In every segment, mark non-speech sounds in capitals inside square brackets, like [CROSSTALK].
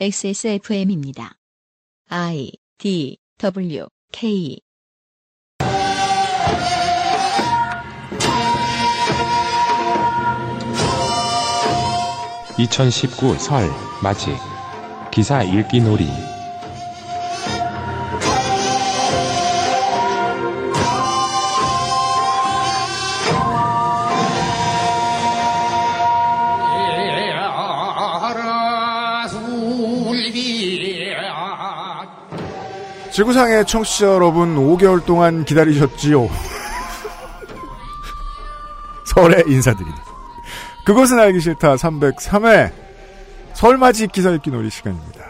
XSFM입니다. I D W K 2019 설 맞이 기사 읽기 놀이 지구상의 청취자 여러분 5개월 동안 기다리셨지요. [LAUGHS] 설에 인사드립니다. 그것은 알기 싫다 303회 설맞이 기사 읽기 놀이 시간입니다.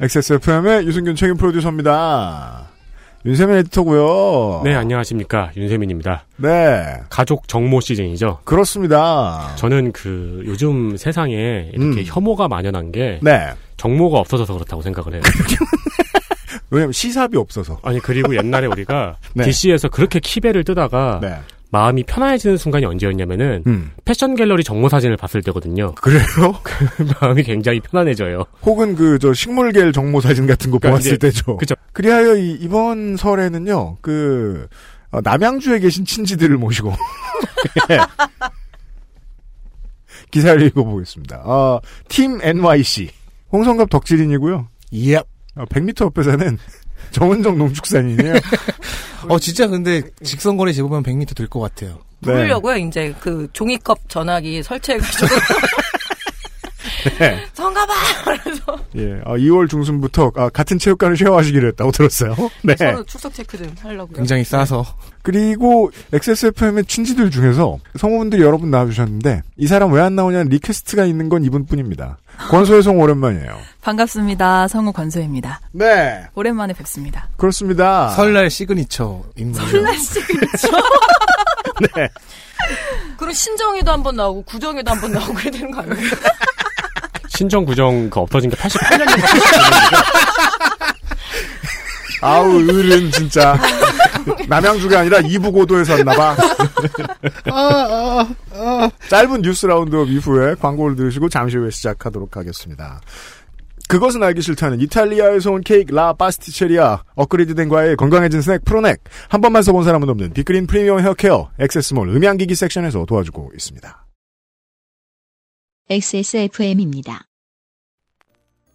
XSFM의 유승균 책임 프로듀서입니다. 윤세민 에디터고요. 네, 안녕하십니까. 윤세민입니다. 네, 가족 정모 시즌이죠. 그렇습니다. 저는 그 요즘 세상에 이렇게 음. 혐오가 만연한 게 네, 정모가 없어져서 그렇다고 생각을 해요. [LAUGHS] 왜냐면 시삽이 없어서. 아니 그리고 옛날에 우리가 [LAUGHS] 네. DC에서 그렇게 키배를 뜨다가 네, 마음이 편안해지는 순간이 언제였냐면은 음, 패션 갤러리 정모 사진을 봤을 때거든요. 그래요? [LAUGHS] 마음이 굉장히 편안해져요. 혹은 그 저 식물계 정모 사진 같은 거 그러니까 보았을 이제- 때죠. 그죠. 그리하여 이, 이번 설에는요, 그, 어, 남양주에 계신 친지들을 모시고, [LAUGHS] 예. 기사를 읽어보겠습니다. 어, 팀 NYC. 홍성갑 덕질인이고요. 예. 100m 옆에 사는 정은정 농축산인이에요. 어 진짜 근데 직선거리 재보면 100m 될 것 같아요. 네. 부르려고요, 이제 그 종이컵 전화기 설치해가지고. [LAUGHS] [LAUGHS] 네. 성갑아! 그래서 예. 어, 2월 중순부터 아, 같은 체육관을 share하시기로 했다고 들었어요. [LAUGHS] 네. 서로 출석 체크 좀 하려고요. 굉장히 싸서 그리고 XSFM의 친지들 중에서 성우분들이 여러 분 나와주셨는데 이 사람 왜 안 나오냐는 request가 있는 건 이분뿐입니다. 권소혜 성우 오랜만이에요. 반갑습니다. 성우 권소혜입니다. 네, 오랜만에 뵙습니다. 그렇습니다. 설날 시그니처 인물. [LAUGHS] 네. 그럼 신정에도 한 번 나오고 구정에도 한 번 나오고 그래야 되는 거 아니에요? 신정 구정 그 없어진 게 88년 [LAUGHS] 아우 을은 진짜 남양주가 아니라 이북오도에서 왔나봐. 짧은 뉴스 라운드업 이후에 광고를 들으시고 잠시 후에 시작하도록 하겠습니다. 그것은 알기 싫다는 이탈리아에서 온 케이크 라 파스티체리아 업그레이드된 과일 건강해진 스낵 프로넥 한 번만 써본 사람은 없는 빅그린 프리미엄 헤어케어 XS몰 음향기기 섹션에서 도와주고 있습니다. XSFM입니다.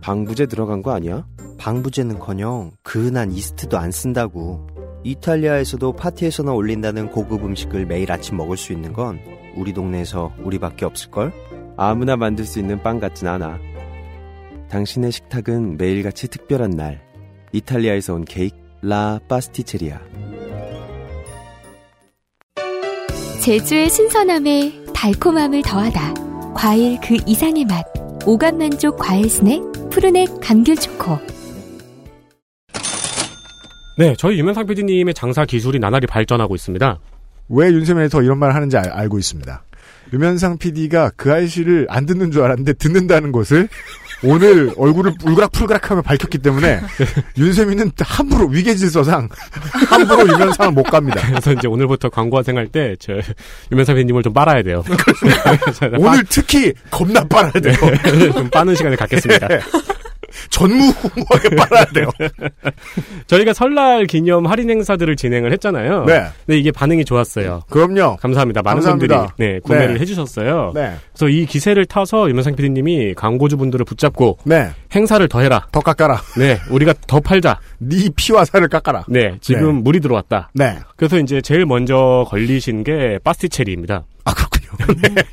방부제 들어간 거 아니야? 방부제는커녕 그은한 이스트도 안 쓴다고. 이탈리아에서도 파티에서나 올린다는 고급 음식을 매일 아침 먹을 수 있는 건 우리 동네에서 우리밖에 없을걸? 아무나 만들 수 있는 빵 같진 않아. 당신의 식탁은 매일같이 특별한 날. 이탈리아에서 온 케이크 라 파스티체리아. 제주의 신선함에 달콤함을 더하다. 과일 그 이상의 맛. 오감 만족 과일 스낵 푸르넥 감귤 초코. 네, 저희 유명상 PD님의 장사 기술이 나날이 발전하고 있습니다. 왜 윤세민이 더 이런 말 하는지 알, 알고 있습니다. 유면상 PD가 그 아이씨를 안 듣는 줄 알았는데 듣는다는 것을 오늘 얼굴을 울그락풀그락하며 밝혔기 때문에 윤세민은 함부로 위계 질서상 함부로 유면상을 못 갑니다. 그래서 이제 오늘부터 광고화 생 할 때, 저, 유명상 PD님을 좀 빨아야 돼요. [LAUGHS] 오늘 특히 겁나 빨아야 돼요. 좀 빠는 시간을 갖겠습니다. 전무후무하게 [LAUGHS] 빨아야 돼요. [LAUGHS] 저희가 설날 기념 할인 행사들을 진행을 했잖아요. 네. 근데 이게 반응이 좋았어요. 그럼요. 감사합니다. 많은 감사합니다. 분들이 네, 구매를 네. 해주셨어요. 네. 그래서 이 기세를 타서 유명상 PD님이 광고주분들을 붙잡고 네. 행사를 더 해라. 더 깎아라. 네, 우리가 더 팔자. 네 피와 살을 깎아라. 네, 지금 네. 물이 들어왔다. 네. 그래서 이제 제일 먼저 걸리신 게 파스티체리입니다. 아, 그렇군요.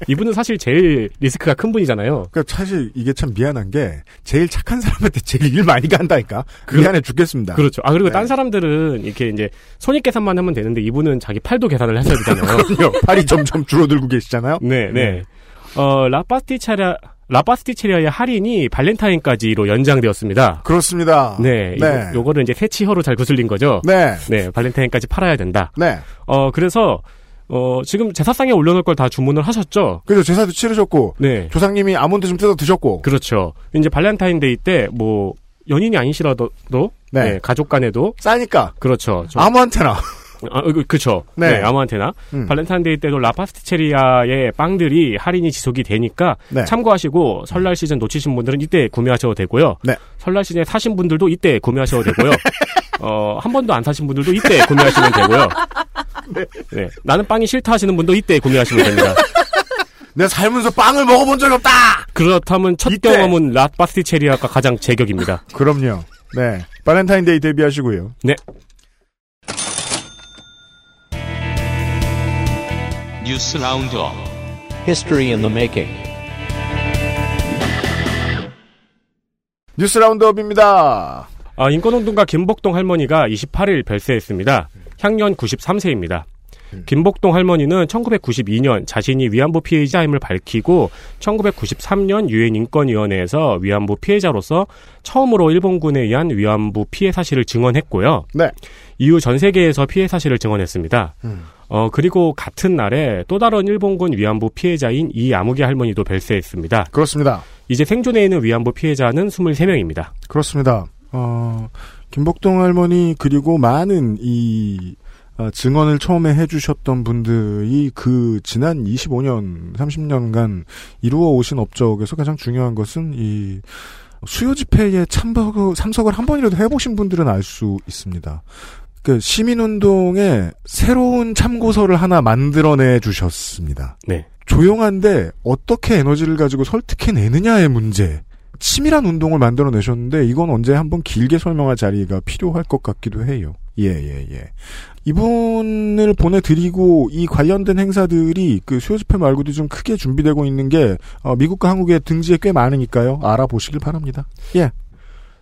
이분은 사실 제일 리스크가 큰 분이잖아요. 그러니까 사실 이게 참 미안한 게 제일 착한 사람한테 제일 일 많이 간다니까. 그- 미안해 죽겠습니다. 그렇죠. 아, 그리고 네. 딴 사람들은 이렇게 이제 손익 계산만 하면 되는데 이분은 자기 팔도 계산을 하셔야 되잖아요. [LAUGHS] 그럼요. 팔이 점점 줄어들고 계시잖아요. 네, 네. 어, 라파스티체라, 라파스티체리아의 할인이 발렌타인까지로 연장되었습니다. 그렇습니다. 네, 네. 이거, 를 이제 세 치 혀로 잘 구슬린 거죠. 네. 네, 발렌타인까지 팔아야 된다. 네. 어, 그래서 어, 지금 제사상에 올려놓을 걸 다 주문을 하셨죠? 그죠. 제사도 치르셨고. 네. 조상님이 아몬드 좀 뜯어 드셨고. 그렇죠. 이제 발렌타인데이 때 뭐 연인이 아니시라도 네. 네, 가족 간에도 싸니까. 그렇죠. 좀- 아무한테나. [LAUGHS] 아, 그, 그쵸. 네. 네. 아무한테나. 음. 발렌타인데이 때도 라파스티체리아의 빵들이 할인이 지속이 되니까 네. 참고하시고 설날 시즌 놓치신 분들은 이때 구매하셔도 되고요. 네. 설날 시즌에 사신 분들도 이때 구매하셔도 되고요. [LAUGHS] 어, 한 번도 안 사신 분들도 이때 구매하시면 되고요. 네. 나는 빵이 싫다 하시는 분도 이때 구매하시면 됩니다. 내가 살면서 빵을 먹어본 적이 없다! 그렇다면 첫 이때. 경험은 라파스티체리아가 가장 제격입니다. 그럼요. 네. 발렌타인데이 대비하시고요. 네. 뉴스 roundup History in the making. 뉴스 roundup입니다. 아, 인권운동가 김복동 할머니가 28일 별세했습니다. 향년 93세입니다. 김복동 할머니는 1992년 자신이 위안부 피해자임을 밝히고 1993년 유엔 인권위원회에서 위안부 피해자로서 처음으로 일본군에 의한 위안부 피해 사실을 증언했고요. 네. 이후 전 세계에서 피해 사실을 증언했습니다. 어, 그리고 같은 날에 또 다른 일본군 위안부 피해자인 이 아무개 할머니도 별세했습니다. 그렇습니다. 이제 생존해 있는 위안부 피해자는 23명입니다. 그렇습니다. 어, 김복동 할머니 그리고 많은 이 어, 증언을 처음에 해주셨던 분들이 그 지난 25년, 30년간 이루어 오신 업적에서 가장 중요한 것은 이 수요 집회에 참석, 참석을 한 번이라도 해보신 분들은 알 수 있습니다. 그 시민운동에 새로운 참고서를 하나 만들어내 주셨습니다. 네. 조용한데 어떻게 에너지를 가지고 설득해내느냐의 문제. 치밀한 운동을 만들어내셨는데 이건 언제 한번 길게 설명할 자리가 필요할 것 같기도 해요. 예, 예, 예. 이분을 보내드리고 이 관련된 행사들이 그 수요 집회 말고도 좀 크게 준비되고 있는 게 어, 미국과 한국의 등지에 꽤 많으니까요. 알아보시길 바랍니다. 예.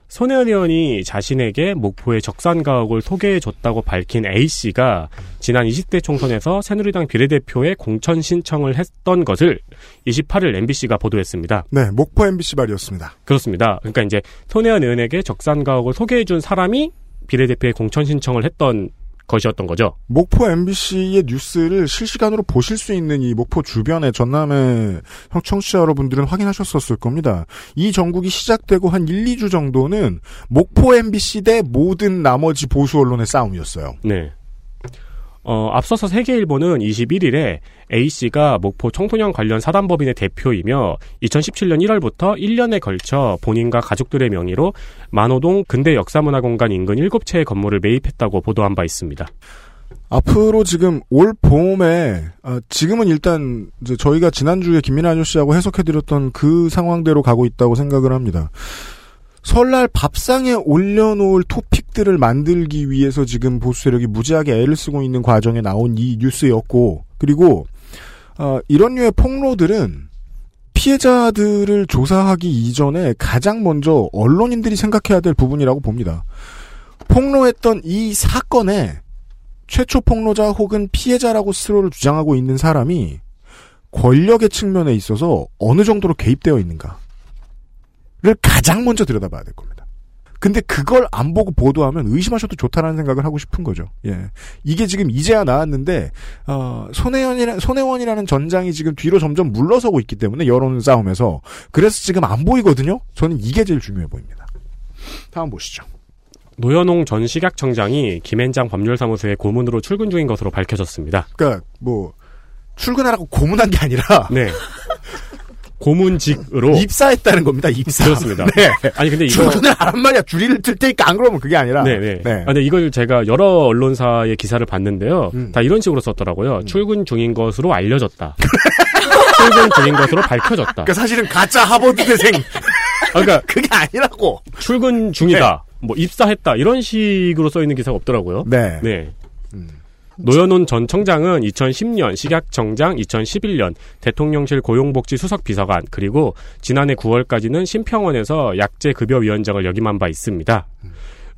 손혜원 의원이 자신에게 목포의 적산가옥을 소개해줬다고 밝힌 A씨가 지난 20대 총선에서 새누리당 비례대표의 공천 신청을 했던 것을 28일 MBC가 보도했습니다. 네, 목포 MBC 말이었습니다. 그렇습니다. 그러니까 이제 손혜원 의원에게 적산가옥을 소개해준 사람이 비례대표의 공천 신청을 했던 것이었던 거죠. 목포 MBC의 뉴스를 실시간으로 보실 수 있는 이 목포 주변의 전남의 형 청취자 여러분들은 확인하셨었을 겁니다. 이 전국이 시작되고 한 1, 2주 정도는 목포 MBC 대 모든 나머지 보수 언론의 싸움이었어요. 네. 어, 앞서서 세계일보는 21일에 A씨가 목포 청소년 관련 사단법인의 대표이며 2017년 1월부터 1년에 걸쳐 본인과 가족들의 명의로 만호동 근대 역사문화공간 인근 7채의 건물을 매입했다고 보도한 바 있습니다. 앞으로 지금 올 봄에 아, 지금은 일단 저희가 지난주에 김민아 아저씨하고 해석해드렸던 그 상황대로 가고 있다고 생각을 합니다. 설날 밥상에 올려놓을 토픽들을 만들기 위해서 지금 보수 세력이 무지하게 애를 쓰고 있는 과정에 나온 이 뉴스였고 그리고 어, 이런 류의 폭로들은 피해자들을 조사하기 이전에 가장 먼저 언론인들이 생각해야 될 부분이라고 봅니다. 폭로했던 이 사건에 최초 폭로자 혹은 피해자라고 스스로를 주장하고 있는 사람이 권력의 측면에 있어서 어느 정도로 개입되어 있는가 를 가장 먼저 들여다봐야 될 겁니다. 근데 그걸 안 보고 보도하면 의심하셔도 좋다라는 생각을 하고 싶은 거죠. 예. 이게 지금 이제야 나왔는데, 어, 손혜원이라, 손혜원이라는 전장이 지금 뒤로 점점 물러서고 있기 때문에 여론 싸움에서. 그래서 지금 안 보이거든요? 저는 이게 제일 중요해 보입니다. 다음 보시죠. 노현홍 전 식약청장이 김앤장 법률사무소의 고문으로 출근 중인 것으로 밝혀졌습니다. 그니까, 뭐, 출근하라고 고문한 게 아니라. 네. [LAUGHS] 고문직으로 입사했다는 겁니다. 입사. 그렇습니다. [LAUGHS] 네. 아니 근데 이거 출근을 하란 말이야. 줄이를 틀 테니까 안 그러면 그게 아니라. 네네. 아, 근데 이걸 제가 여러 언론사의 기사를 봤는데요. 음. 다 이런 식으로 썼더라고요. 출근 중인 것으로 알려졌다. [LAUGHS] 출근 중인 것으로 밝혀졌다. 그러니까 사실은 가짜 하버드대생. 아, 그러니까 [LAUGHS] 그게 아니라고. 출근 중이다. 뭐 입사했다. 이런 식으로 써 있는 기사가 없더라고요. 네. 네. 노현훈 전 청장은 2010년 식약청장, 2011년 대통령실 고용복지 수석 비서관, 그리고 지난해 9월까지는 심평원에서 약제급여위원장을 역임한 바 있습니다.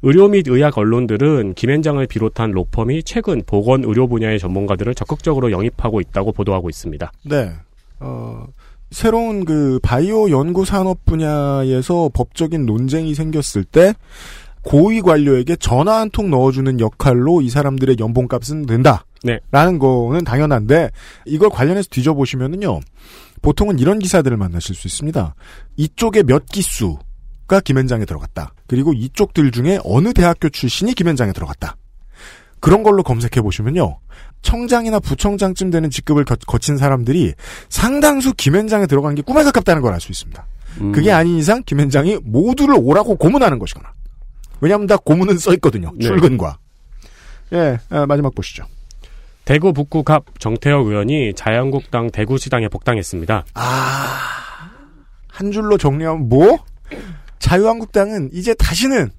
의료 및 의학 언론들은 김현장을 비롯한 로펌이 최근 보건 의료 분야의 전문가들을 적극적으로 영입하고 있다고 보도하고 있습니다. 네. 어, 새로운 그 바이오 연구 산업 분야에서 법적인 논쟁이 생겼을 때 고위 관료에게 전화 한 통 넣어주는 역할로 이 사람들의 연봉값은 된다. 네. 라는 거는 당연한데 이걸 관련해서 뒤져보시면은요. 보통은 이런 기사들을 만나실 수 있습니다. 이쪽에 몇 기수가 김현장에 들어갔다. 그리고 이쪽들 중에 어느 대학교 출신이 김현장에 들어갔다. 그런 걸로 검색해 보시면요. 청장이나 부청장쯤 되는 직급을 거, 거친 사람들이 상당수 김현장에 들어간 게 꿈에 가깝다는 걸 알 수 있습니다. 음. 그게 아닌 이상 김현장이 모두를 오라고 고문하는 것이거나. 왜냐하면 다 고문은 써 있거든요. 네. 출근과. 예, 아, 마지막 보시죠. 대구 북구 갑 정태혁 의원이 자유한국당 대구시당에 복당했습니다. 아, 한 줄로 정리하면 뭐? 자유한국당은 이제 다시는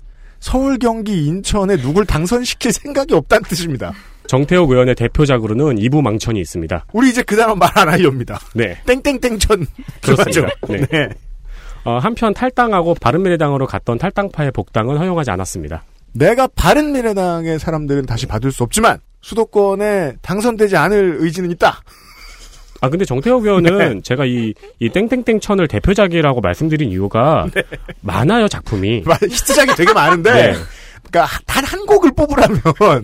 서울, 경기, 인천에 누굴 당선시킬 생각이 없다는 뜻입니다. 정태혁 의원의 대표작으로는 이부 망천이 있습니다. 우리 이제 그 단어 말안 하렵니다. 네. 땡땡땡천. 그렇습니다. [LAUGHS] 그거죠. 네. 어, 한편 탈당하고 바른미래당으로 갔던 탈당파의 복당은 허용하지 않았습니다. 내가 바른미래당의 사람들은 다시 받을 수 없지만 수도권에 당선되지 않을 의지는 있다. 아 근데 정태혁 의원은 네. 제가 이, 이 땡땡땡 천을 대표작이라고 말씀드린 이유가 많아요 작품이. [LAUGHS] 히트작이 되게 많은데 네. 그러니까 단 한 곡을 뽑으라면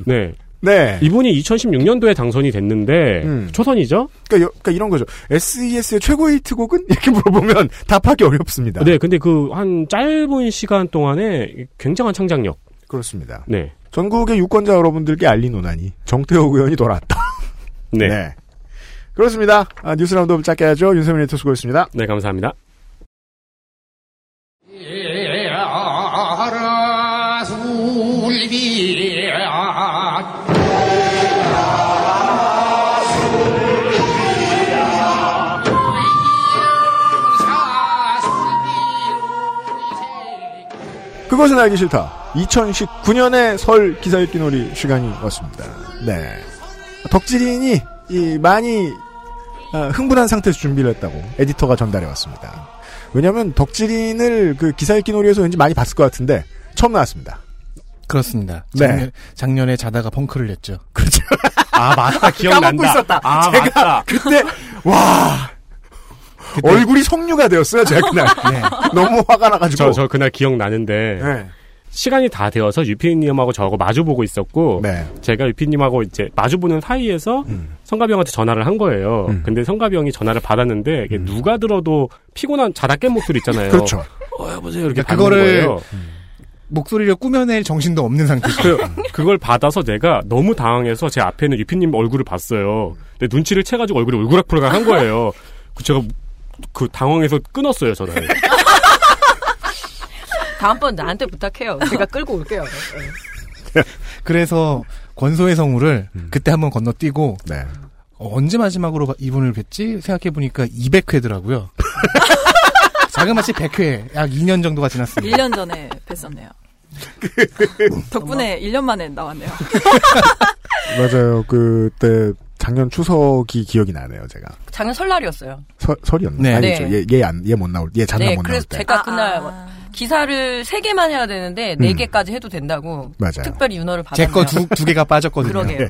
네. 네. 이분이 2016년도에 당선이 됐는데 음. 초선이죠? 그러니까, 여- 그러니까 이런 거죠. SES의 최고 히트곡은 이렇게 물어보면 [LAUGHS] 답하기 어렵습니다. 네, 근데 그 한 짧은 시간 동안에 굉장한 창작력. 그렇습니다. 네. 전국의 유권자 여러분들께 알리노나니 정태호 의원이 돌아왔다. [LAUGHS] 네. 그렇습니다. 아, 뉴스 roundup 짧게 하죠. 윤세민 에디터 수고했습니다. 네, 감사합니다. 그것은 알기 싫다. 2019년의 설 기사 읽기 놀이 시간이 왔습니다. 네. 덕질인이 이 많이 아, 흥분한 상태에서 준비를 했다고 에디터가 전달해 왔습니다. 왜냐하면 덕질인을 그 기사 읽기 놀이에서 왠지 많이 봤을 것 같은데 처음 나왔습니다. 그렇습니다. 네. 작년, 작년에 자다가 펑크를 냈죠. 그렇죠. 아, 맞다. [LAUGHS] 기억난다. 까먹고 있었다. 아, 제가 맞다. 그때 와 얼굴이 석류가 되었어요. 제가 그날 [LAUGHS] 너무 화가 나가지고 저, 저 그날 기억나는데. 네. 시간이 다 되어서 유피님하고 저하고 마주보고 있었고. 네. 제가 유피님하고 이제 마주보는 사이에서 음. 성가비 형한테 전화를 한 거예요. 근데 성가비 형이 전화를 받았는데 이게 누가 들어도 피곤한 자다 깬 목소리 있잖아요. 음. 그렇죠. 어, 여보세요. 이렇게 그러니까 받는 그거를 거예요. 목소리를 꾸며낼 정신도 없는 상태죠. 그, 그걸 받아서 내가 너무 당황해서 제 앞에 있는 유피님 얼굴을 봤어요. 근데 눈치를 채가지고 얼굴이 울그락불그락 한 거예요. 그 제가 그 당황해서 끊었어요, 전화를. [LAUGHS] 다음번 나한테 부탁해요. 제가 끌고 올게요. 그래서 권소의 성우를 음. 그때 한번 건너뛰고 네. 어, 언제 마지막으로 이분을 뵀지 생각해 보니까 200회더라고요. [LAUGHS] 자그마치 100회, 약 2년 정도가 지났습니다. 1년 전에 뵀었네요. [LAUGHS] 덕분에 1년 만에 나왔네요. 맞아요. 그때 작년 추석이 기억이 나네요. 제가 작년 설날이었어요. 설, 설이었나? 네. 아니죠. 네. 얘 얘 안 얘 못 나올 얘 잔나 네, 못 나올 그래서 때. 제가 아, 그날 아. 기사를 세 개만 해야 되는데 네 음. 개까지 해도 된다고 맞아요. 특별히 윤허를 받았네요. 제거 두, 두 개가 빠졌거든요. 그러게요.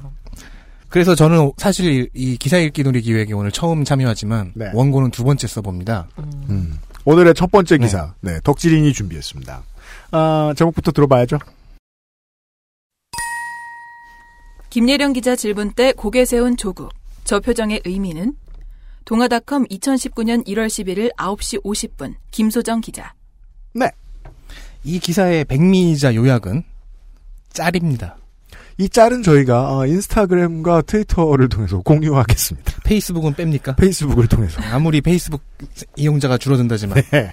그래서 저는 사실 이 기사 읽기 놀이 기획에 오늘 처음 참여하지만 네. 원고는 두 번째 써봅니다. 음. 오늘의 첫 번째 기사. 네, 덕질인이 준비했습니다. 아, 제목부터 들어봐야죠. 김예령 기자 질문 때 고개 세운 조국. 저 표정의 의미는? 동아닷컴 2019년 1월 11일 9시 50분 김소정 기자. 네. 이 기사의 백미이자 요약은 짤입니다. 이 짤은 저희가 어, 인스타그램과 트위터를 통해서 공유하겠습니다. 페이스북은 뺍니까? 페이스북을 통해서. 아무리 페이스북 이용자가 줄어든다지만. 네.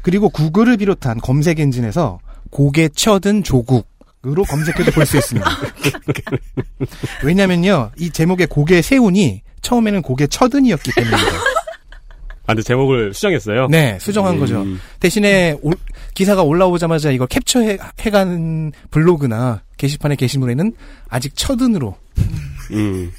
그리고 구글을 비롯한 검색 엔진에서 고개 쳐든 조국 으로 검색해도 볼 수 있습니다. [LAUGHS] 왜냐면요, 이 제목의 고개 세운이 처음에는 고개 쳐든이었기 때문입니다. [LAUGHS] 아, 근데 제목을 수정했어요? 네, 수정한 음. 거죠. 대신에 올- 기사가 올라오자마자 이걸 캡처해가는 블로그나 게시판의 게시물에는 아직 쳐든으로 음.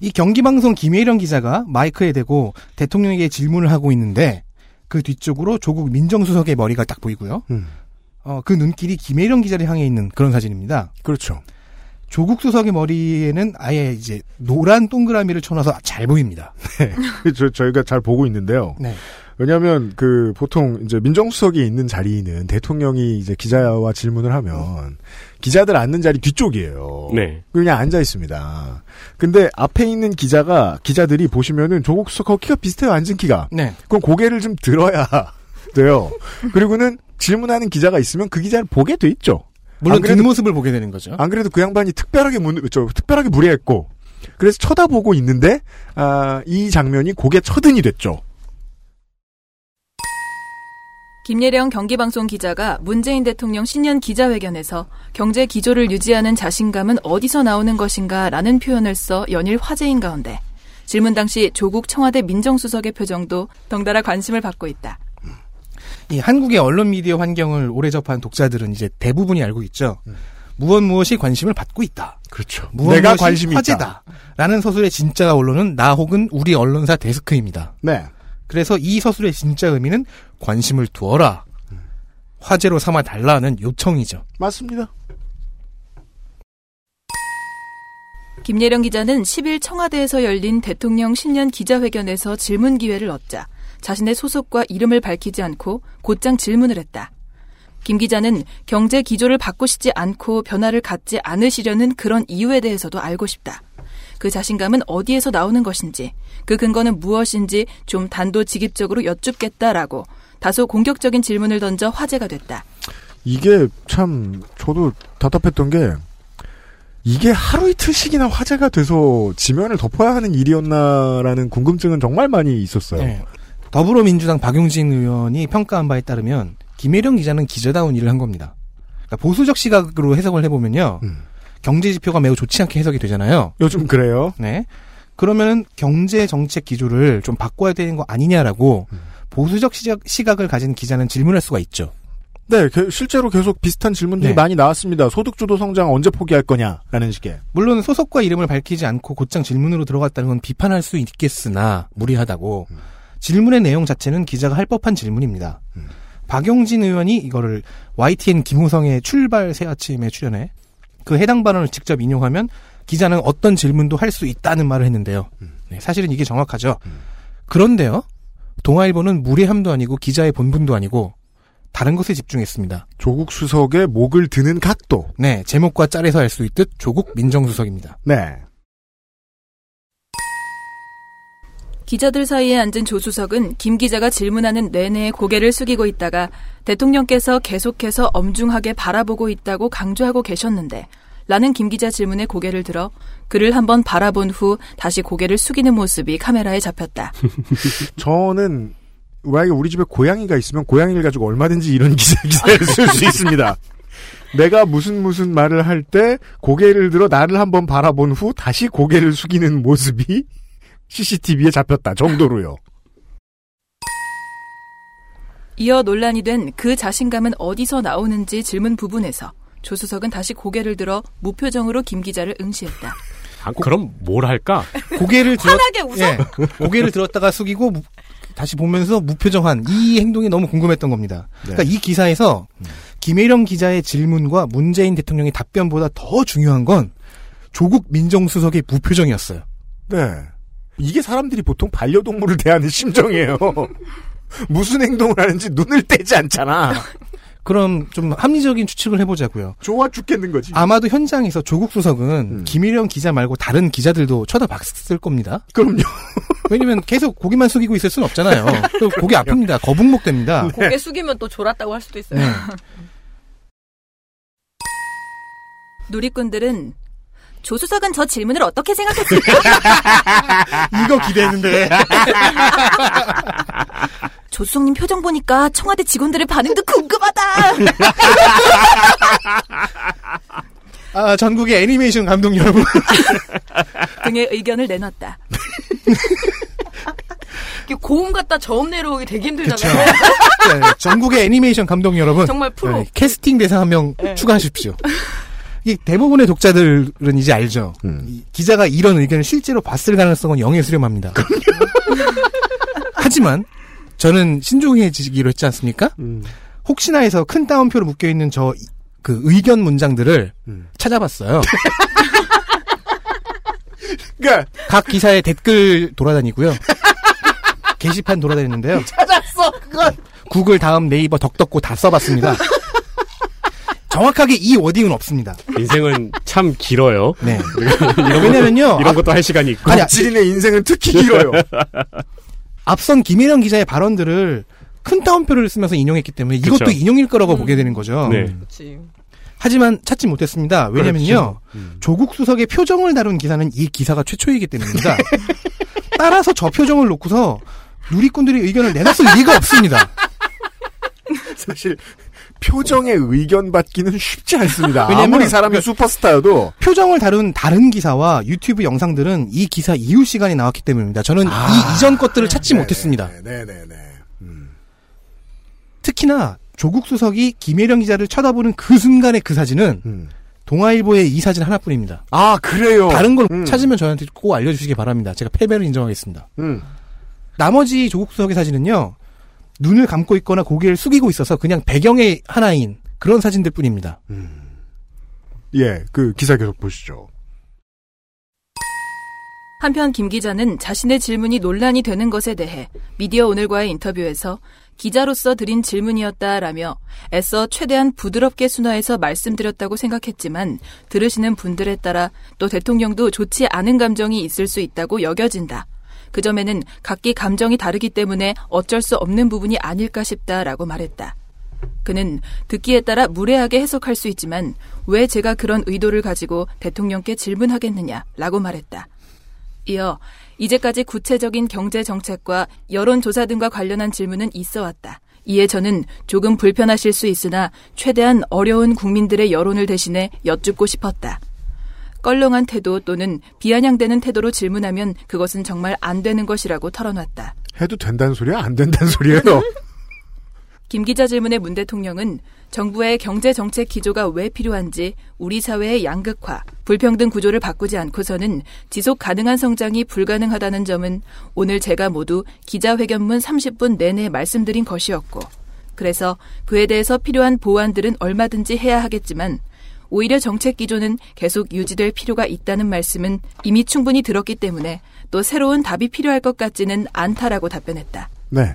이 경기방송 김혜령 기자가 마이크에 대고 대통령에게 질문을 하고 있는데 그 뒤쪽으로 조국 민정수석의 머리가 딱 보이고요. 음. 어, 그 눈길이 김혜령 기자를 향해 있는 그런 사진입니다. 그렇죠. 조국 수석의 머리에는 아예 이제 노란 동그라미를 쳐놔서 잘 보입니다. 저, 저희가 잘 보고 있는데요. 네. 왜냐하면 그 보통 이제 민정수석이 있는 자리는 대통령이 이제 기자와 질문을 하면 기자들 앉는 자리 뒤쪽이에요. 네. 그냥 앉아 있습니다. 근데 앞에 있는 기자가 기자들이 보시면은 조국 수석하고 키가 비슷해요. 앉은 키가. 네. 그럼 고개를 좀 들어야 [LAUGHS] 돼요. 그리고는 질문하는 기자가 있으면 그 기자를 보게 돼 있죠. 물론 안 그래도- 뒷모습을 보게 되는 거죠. 안 그래도 그 양반이 특별하게 문, 저, 특별하게 무례했고, 그래서 쳐다보고 있는데, 아, 이 장면이 고개 처든이 됐죠. 김예령 경기방송 기자가 문재인 대통령 신년 기자회견에서 경제 기조를 유지하는 자신감은 어디서 나오는 것인가 라는 표현을 써 연일 화제인 가운데 질문 당시 조국 청와대 민정수석의 표정도 덩달아 관심을 받고 있다. 이 한국의 언론 미디어 환경을 오래 접한 독자들은 이제 대부분이 알고 있죠. 무엇 무엇이 관심을 받고 있다. 그렇죠. 무엇 내가 무엇이 관심이 화제다. 라는 서술의 진짜 언론은 나 혹은 우리 언론사 데스크입니다. 네. 그래서 이 서술의 진짜 의미는 관심을 두어라. 화제로 삼아 달라는 요청이죠. 맞습니다. 김예령 기자는 10일 청와대에서 열린 대통령 신년 기자회견에서 질문 기회를 얻자 자신의 소속과 이름을 밝히지 않고 곧장 질문을 했다. 김 기자는 경제 기조를 바꾸시지 않고 변화를 갖지 않으시려는 그런 이유에 대해서도 알고 싶다. 그 자신감은 어디에서 나오는 것인지, 그 근거는 무엇인지 좀 단도직입적으로 여쭙겠다라고 다소 공격적인 질문을 던져 화제가 됐다. 이게 참, 저도 답답했던 게, 이게 하루 이틀씩이나 화제가 돼서 지면을 덮어야 하는 일이었나라는 궁금증은 정말 많이 있었어요. 네. 더불어민주당 박용진 의원이 평가한 바에 따르면 김혜령 기자는 기자다운 일을 한 겁니다. 그러니까 보수적 시각으로 해석을 해보면요. 경제 지표가 매우 좋지 않게 해석이 되잖아요. 요즘 그래요. 네. 그러면은 경제 정책 기조를 좀 바꿔야 되는 거 아니냐라고 보수적 시각, 시각을 가진 기자는 질문할 수가 있죠. 네, 게- 실제로 계속 비슷한 질문들이 네. 많이 나왔습니다. 소득주도 성장 언제 포기할 거냐라는 식의. 물론 소속과 이름을 밝히지 않고 곧장 질문으로 들어갔다는 건 비판할 수 있겠으나 무리하다고 질문의 내용 자체는 기자가 할 법한 질문입니다. 박용진 의원이 이거를 YTN 김호성의 출발 새 아침에 출연해 그 해당 발언을 직접 인용하면 기자는 어떤 질문도 할 수 있다는 말을 했는데요. 네, 사실은 이게 정확하죠. 그런데요, 동아일보는 무례함도 아니고 기자의 본분도 아니고 다른 것에 집중했습니다. 조국 수석의 목을 드는 각도. 네, 제목과 짤에서 알 수 있듯 조국 민정수석입니다. 네. 기자들 사이에 앉은 조 수석은 김 기자가 질문하는 내내 고개를 숙이고 있다가 대통령께서 계속해서 엄중하게 바라보고 있다고 강조하고 계셨는데 라는 김 기자 질문에 고개를 들어 그를 한번 바라본 후 다시 고개를 숙이는 모습이 카메라에 잡혔다. [LAUGHS] 저는 만약에 우리 집에 고양이가 있으면 고양이를 가지고 얼마든지 이런 기사, 기사를 [LAUGHS] 쓸 수 있습니다. 내가 무슨 무슨 말을 할 때 고개를 들어 나를 한번 바라본 후 다시 고개를 숙이는 모습이 CCTV에 잡혔다 정도로요. 이어 논란이 된 그 자신감은 어디서 나오는지 질문 부분에서 조 수석은 다시 고개를 들어 무표정으로 김 기자를 응시했다. 아, 그럼 뭘 할까? 고개를 들었, 환하게 웃어? 예, 고개를 들었다가 숙이고 무- 다시 보면서 무표정한 이 행동이 너무 궁금했던 겁니다. 그러니까 이 기사에서 김혜령 기자의 질문과 문재인 대통령의 답변보다 더 중요한 건 조국 민정수석의 무표정이었어요. 네. 이게 사람들이 보통 반려동물을 대하는 심정이에요. [LAUGHS] 무슨 행동을 하는지 눈을 떼지 않잖아. 그럼 좀 합리적인 추측을 해보자고요. 좋아 죽겠는 거지. 아마도 현장에서 조국 수석은 김일영 기자 말고 다른 기자들도 쳐다봤을 겁니다. 그럼요. [LAUGHS] 왜냐면 계속 고개만 숙이고 있을 수는 없잖아요. 또 고개 아픕니다. 거북목 됩니다. 고개 숙이면 또 졸았다고 할 수도 있어요. 네. [LAUGHS] 누리꾼들은 조 수석은 저 질문을 어떻게 생각했을까? [LAUGHS] 이거 기대했는데. [LAUGHS] 조 수석님 표정 보니까 청와대 직원들의 반응도 궁금하다. 아, 전국의 애니메이션 감독 여러분. [LAUGHS] 등의 의견을 내놨다. 이게 고음 갔다 저음 내려오기 되게 힘들잖아요. 네, 전국의 애니메이션 감독 여러분. 정말 프로. 네, 캐스팅 대상 한명 네. 추가하십시오. 이 대부분의 독자들은 이제 알죠. 이 기자가 이런 의견을 실제로 봤을 가능성은 영에 수렴합니다. [LAUGHS] 하지만 저는 신중해지기로 했지 않습니까? 혹시나 해서 큰 따옴표로 묶여 있는 저 그 의견 문장들을 찾아봤어요. [LAUGHS] 그러니까 각 기사에 댓글 돌아다니고요. 게시판 돌아다니는데요. 찾았어 그건. 구글 다음 네이버 덕덕고 다 써봤습니다. 정확하게 이 워딩은 없습니다. 인생은 참 길어요. 네. 이런 왜냐면요. 것도, 이런 것도 할 시간이 있고. 아니, 지인의 인생은 특히 길어요. [LAUGHS] 앞선 김혜령 기자의 발언들을 큰 따옴표를 쓰면서 인용했기 때문에 이것도 그쵸. 인용일 거라고 보게 되는 거죠. 네. 그치. 하지만 찾지 못했습니다. 왜냐면요. 음. 조국 수석의 표정을 다룬 기사는 이 기사가 최초이기 때문입니다. [LAUGHS] 따라서 저 표정을 놓고서 누리꾼들이 의견을 내놨을 리가 없습니다. 사실 표정의 의견 받기는 쉽지 않습니다. 아무리 사람이 그- 슈퍼스타여도 표정을 다룬 다른 기사와 유튜브 영상들은 이 기사 이후 시간에 나왔기 때문입니다. 저는 이 이전 것들을 찾지 못했습니다. 네네네. 특히나 조국 수석이 김혜령 기자를 쳐다보는 그 순간의 그 사진은 음. 동아일보의 이 사진 하나뿐입니다. 아 그래요. 다른 걸 음. 찾으면 저한테 꼭 알려주시기 바랍니다. 제가 패배를 인정하겠습니다. 음. 나머지 조국 수석의 사진은요. 눈을 감고 있거나 고개를 숙이고 있어서 그냥 배경의 하나인 그런 사진들 뿐입니다. 예, 그 기사 계속 보시죠. 한편 김 기자는 자신의 질문이 논란이 되는 것에 대해 미디어 오늘과의 인터뷰에서 기자로서 드린 질문이었다라며 애써 최대한 부드럽게 순화해서 말씀드렸다고 생각했지만 들으시는 분들에 따라 또 대통령도 좋지 않은 감정이 있을 수 있다고 여겨진다. 그 점에는 각기 감정이 다르기 때문에 어쩔 수 없는 부분이 아닐까 싶다라고 말했다. 그는 듣기에 따라 무례하게 해석할 수 있지만 왜 제가 그런 의도를 가지고 대통령께 질문하겠느냐라고 말했다. 이어 이제까지 구체적인 경제 정책과 여론조사 등과 관련한 질문은 있어 왔다. 이에 저는 조금 불편하실 수 있으나 최대한 어려운 국민들의 여론을 대신해 여쭙고 싶었다. 껄렁한 태도 또는 비아냥대는 태도로 질문하면 그것은 정말 안 되는 것이라고 털어놨다. 해도 된다는 소리야? 안 된다는 소리예요? [LAUGHS] 김 기자 질문에 문 대통령은 정부의 경제 정책 기조가 왜 필요한지 우리 사회의 양극화, 불평등 구조를 바꾸지 않고서는 지속 가능한 성장이 불가능하다는 점은 오늘 제가 모두 기자회견문 30분 내내 말씀드린 것이었고, 그래서 그에 대해서 필요한 보완들은 얼마든지 해야 하겠지만, 오히려 정책 기조는 계속 유지될 필요가 있다는 말씀은 이미 충분히 들었기 때문에 또 새로운 답이 필요할 것 같지는 않다라고 답변했다. 네.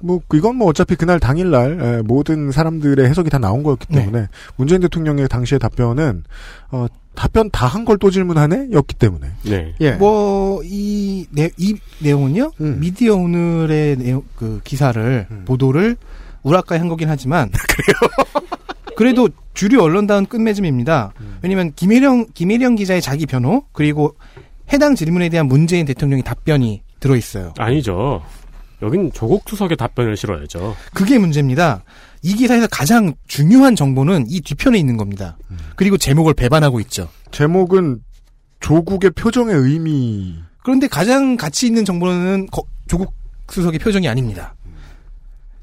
뭐 이건 뭐 어차피 그날 당일날 에, 모든 사람들의 해석이 다 나온 거였기 때문에 문재인 대통령의 당시의 답변은 어, 답변 다 한 걸 또 질문하네였기 때문에 네. 예. 뭐, 이, 내, 이 내용은요, 음. 미디어 오늘의 내용, 그 기사를, 보도를 우라카이 한 거긴 하지만. [LAUGHS] 그래도 주류 언론다운 끝맺음입니다. 음. 왜냐면 김혜령, 김혜령 기자의 자기 변호, 그리고 해당 질문에 대한 문재인 대통령의 답변이 들어 있어요. 아니죠. 여긴 조국 수석의 답변을 실어야죠. 그게 문제입니다. 이 기사에서 가장 중요한 정보는 이 뒤편에 있는 겁니다. 그리고 제목을 배반하고 있죠. 제목은 조국의 표정의 의미 그런데 가장 가치 있는 정보는 거- 조국 수석의 표정이 아닙니다.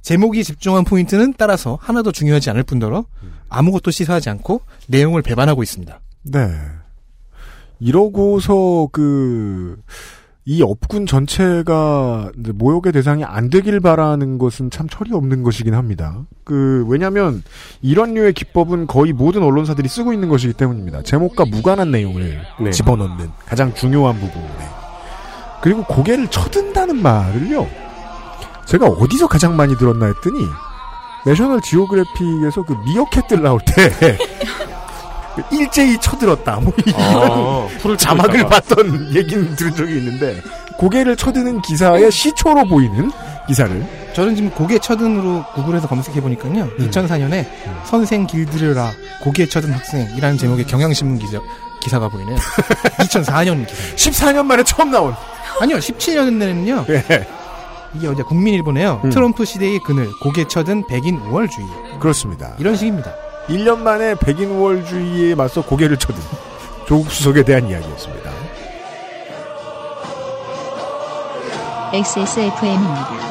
제목이 집중한 포인트는 따라서 하나도 중요하지 않을 뿐더러 아무것도 시사하지 않고 내용을 배반하고 있습니다. 네. 이러고서 그, 이 업군 전체가 모욕의 대상이 안 되길 바라는 것은 참 철이 없는 것이긴 합니다. 그, 왜냐면, 이런 류의 기법은 거의 모든 언론사들이 쓰고 있는 것이기 때문입니다. 제목과 무관한 내용을 네. 집어넣는 가장 중요한 부분에. 그리고 고개를 쳐든다는 말을요, 제가 어디서 가장 많이 들었나 했더니, 내셔널 지오그래픽에서 그 미어캣들 나올 때, [LAUGHS] 일제히 쳐들었다. 뭐 이런 아, 풀을 자막을. 봤던 얘기는 들은 적이 있는데 고개를 쳐드는 기사의 시초로 보이는 기사를 저는 지금 고개 쳐든으로 구글에서 검색해 보니까요. 2004년에 선생 길들여라 고개 쳐든 학생이라는 제목의 경향신문 기자 기사가 보이네요. [LAUGHS] 2004년 기사. 14년 만에 처음 나온 아니요, 17년에는요. 예. 이게 어제 국민일보네요. 음. 트럼프 시대의 그늘 고개 쳐든 백인 우월주의 그렇습니다. 이런 식입니다. 1년 만에 백인 우월주의에 맞서 고개를 쳐든 조국 수석에 대한 이야기였습니다. XSFM입니다.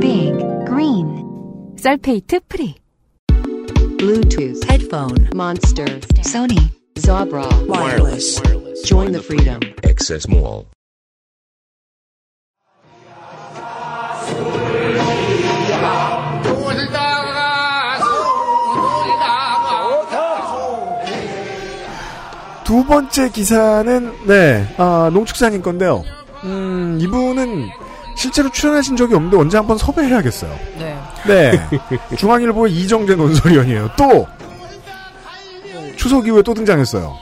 빅 그린 설페이트 프리. Bluetooth, headphone, Monster, Sony, Zabra, wireless. Join the freedom. Access Mall. 두 번째 기사는 네 아, 농축산인 건데요. 음, 이분은 실제로 출연하신 적이 없는데 언제 한번 섭외해야겠어요. 네. 네. [LAUGHS] 중앙일보의 이정재 논설위원이에요. 또 추석 이후에 또 등장했어요.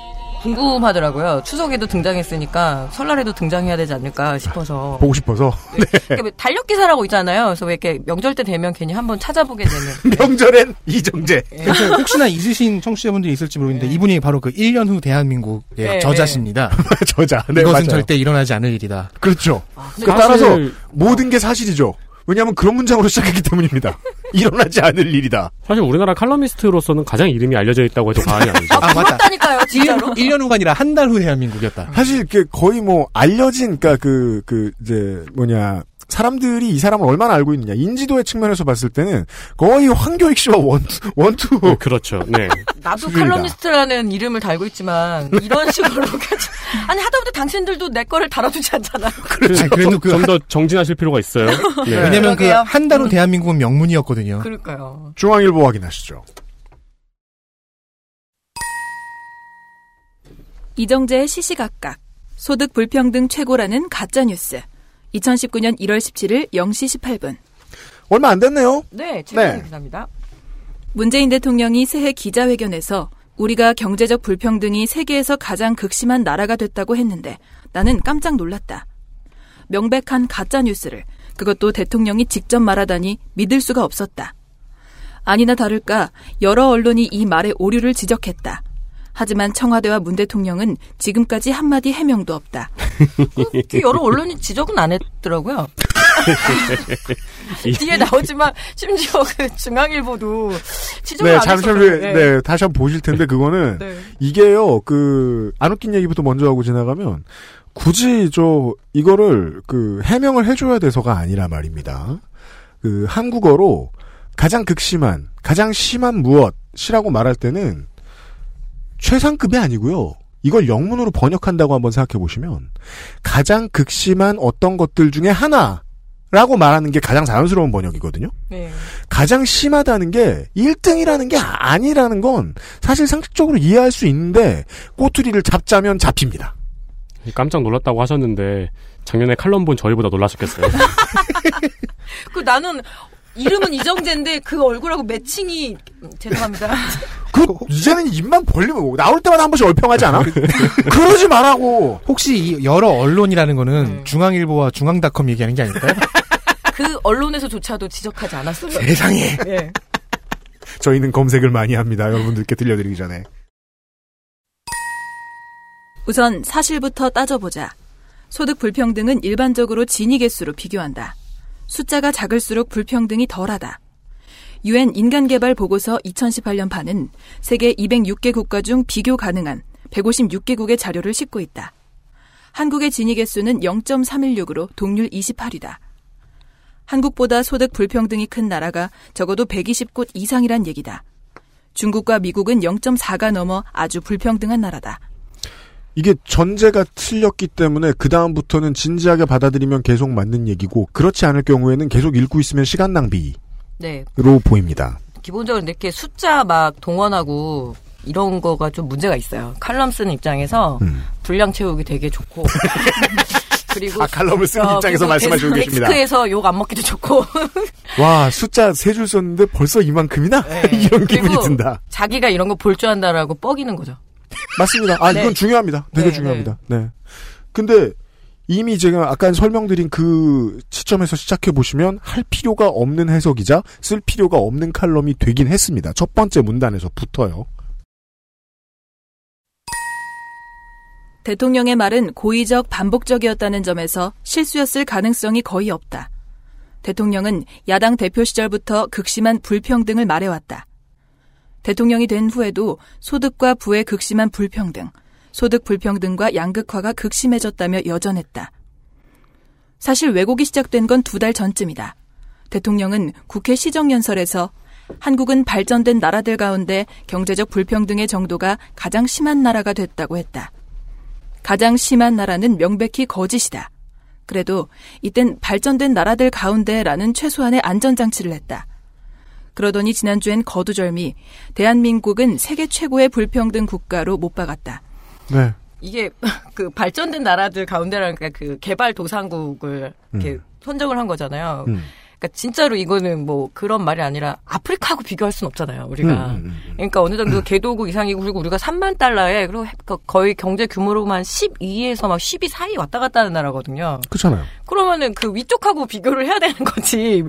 궁금하더라고요. 추석에도 등장했으니까 설날에도 등장해야 되지 않을까 싶어서. 보고 싶어서. 네. 이렇게 달력 기사라고 있잖아요. 그래서 왜 이렇게 명절 때 되면 괜히 한번 찾아보게 되는. [LAUGHS] 명절엔 이정재. 그래서 혹시나 잊으신 청취자분들이 있을지 모르겠는데 이분이 바로 그 1년 후 대한민국의 네, 저자십니다. [LAUGHS] 저자. 네, 이것은 맞아요. 절대 일어나지 않을 일이다. 그렇죠. 근데 그 따라서 모든 게 사실이죠. 왜냐하면 그런 문장으로 시작했기 때문입니다. [LAUGHS] 일어나지 않을 일이다. 사실 우리나라 칼럼니스트로서는 가장 이름이 알려져 있다고 해도 과언이 아니죠. 아, 맞다. 다니까요, 진짜로. 1년 후가 아니라 한 달후 대한민국이었다. 사실 그 거의 뭐 알려진 그러니까 그그 이제 뭐냐 사람들이 이 사람을 얼마나 알고 있느냐 인지도의 측면에서 봤을 때는 거의 황교익 씨와 원투 원투 그렇죠. 네. 나도. 칼럼니스트라는 이름을 달고 있지만 이런 식으로까지 [LAUGHS] 아니 하다못해 당신들도 내 거를 달아주지 않잖아요. [LAUGHS] 아니, 그래도 그 좀더 정진하실 필요가 있어요. [LAUGHS] 네. 왜냐면 그 그러게요. 한달후 대한민국은 명문이었거든요. 그러니까요. 중앙일보 확인하시죠. 이정재의 시시각각 소득 불평등 최고라는 가짜 뉴스 2019년 1월 17일 0시 18분 얼마 안 됐네요. 네, 최근 네. 기사입니다. 문재인 대통령이 새해 기자회견에서 우리가 경제적 불평등이 세계에서 가장 극심한 나라가 됐다고 했는데 나는 깜짝 놀랐다. 명백한 가짜 뉴스를 그것도 대통령이 직접 말하다니 믿을 수가 없었다. 아니나 다를까 여러 언론이 이 말의 오류를 지적했다. 하지만 청와대와 문 대통령은 지금까지 한마디 해명도 없다. 그 여러 언론이 지적은 안 했더라고요. [LAUGHS] 뒤에 나오지만 심지어 그 중앙일보도 지적을 네, 안 잠시만 했어요. 네. 네, 다시 한번 보실 텐데 그거는 네. 이게요. 그 안 웃긴 얘기부터 먼저 하고 지나가면 굳이 저 이거를 그 해명을 해줘야 돼서가 아니라 말입니다. 그 한국어로 가장 극심한, 가장 심한 무엇이라고 말할 때는 최상급이 아니고요. 이걸 영문으로 번역한다고 한번 생각해 보시면 가장 극심한 어떤 것들 중에 하나라고 말하는 게 가장 자연스러운 번역이거든요. 네. 가장 심하다는 게 1등이라는 게 아니라는 건 사실 상식적으로 이해할 수 있는데 꼬투리를 잡자면 잡힙니다. 깜짝 놀랐다고 하셨는데 작년에 칼럼 본 저희보다 놀라셨겠어요. [LAUGHS] 그 나는 이름은 이정재인데 그 얼굴하고 매칭이 음, 죄송합니다. 그 이제는 입만 벌리면 나올 때마다 한 번씩 얼평하지 않아? [LAUGHS] 그러지 말라고. 혹시 이 여러 언론이라는 거는 네. 중앙일보와 중앙닷컴 얘기하는 게 아닐까요? [LAUGHS] 그 언론에서조차도 지적하지 않았어요. 세상에. 예. 저희는 검색을 많이 합니다. 여러분들께 들려드리기 전에. 우선 사실부터 따져보자. 소득 불평등은 일반적으로 진위 개수로 비교한다. 숫자가 작을수록 불평등이 덜하다. 유엔 인간개발 보고서 2018년 판은 세계 206개 국가 중 비교 가능한 156개국의 자료를 싣고 있다. 한국의 진위 개수는 0.316으로 동률 28위다. 한국보다 소득 불평등이 큰 나라가 적어도 120곳 이상이란 얘기다. 중국과 미국은 0.4가 넘어 아주 불평등한 나라다. 이게 전제가 틀렸기 때문에 그 다음부터는 진지하게 받아들이면 계속 맞는 얘기고 그렇지 않을 경우에는 계속 읽고 있으면 시간 낭비로 네. 보입니다. 기본적으로 이렇게 숫자 막 동원하고 이런 거가 좀 문제가 있어요. 칼럼 쓰는 입장에서 분량 채우기 되게 좋고. [LAUGHS] [LAUGHS] 그리고 아, 칼럼을 쓰는 입장에서 말씀하시고 계십니다. 텍스트에서 욕 안 먹기도 좋고. [LAUGHS] 와 숫자 세 줄 썼는데 벌써 이만큼이나 이런 기분이 든다. 자기가 이런 거 볼 줄 안다라고 뻐기는 거죠. 맞습니다. 아 네. 이건 중요합니다. 되게 네, 중요합니다. 네. 근데 이미 제가 아까 설명드린 그 시점에서 시작해 보시면 할 필요가 없는 해석이자 쓸 필요가 없는 칼럼이 되긴 했습니다. 첫 번째 문단에서 붙어요. 대통령의 말은 고의적 반복적이었다는 점에서 실수였을 가능성이 거의 없다. 대통령은 야당 대표 시절부터 극심한 불평등을 말해왔다. 대통령이 된 후에도 소득과 부의 극심한 불평등, 소득 불평등과 양극화가 극심해졌다며 여전했다. 사실 왜곡이 시작된 건 두 달 전쯤이다. 대통령은 국회 시정연설에서 한국은 발전된 나라들 가운데 경제적 불평등의 정도가 가장 심한 나라가 됐다고 했다. 가장 심한 나라는 명백히 거짓이다. 그래도 이땐 발전된 나라들 가운데라는 최소한의 안전장치를 했다. 그러더니 지난주엔 거두절미 대한민국은 세계 최고의 불평등 국가로 못 박았다. 네. 이게 [LAUGHS] 그 발전된 나라들 가운데라니까 그 개발 도상국을 이렇게 음. 선정을 한 거잖아요. 음. 그러니까 진짜로 이거는 뭐 그런 말이 아니라 아프리카하고 비교할 수는 없잖아요. 우리가. 음, 음, 음. 그러니까 어느 정도 개도국 이상이고 그리고 우리가 3만 달러에 그리고 거- 거의 경제 규모로만 12에서 막 12 사이 왔다 갔다 하는 나라거든요. 그렇잖아요. 그러면은 그 위쪽하고 비교를 해야 되는 거지. 음.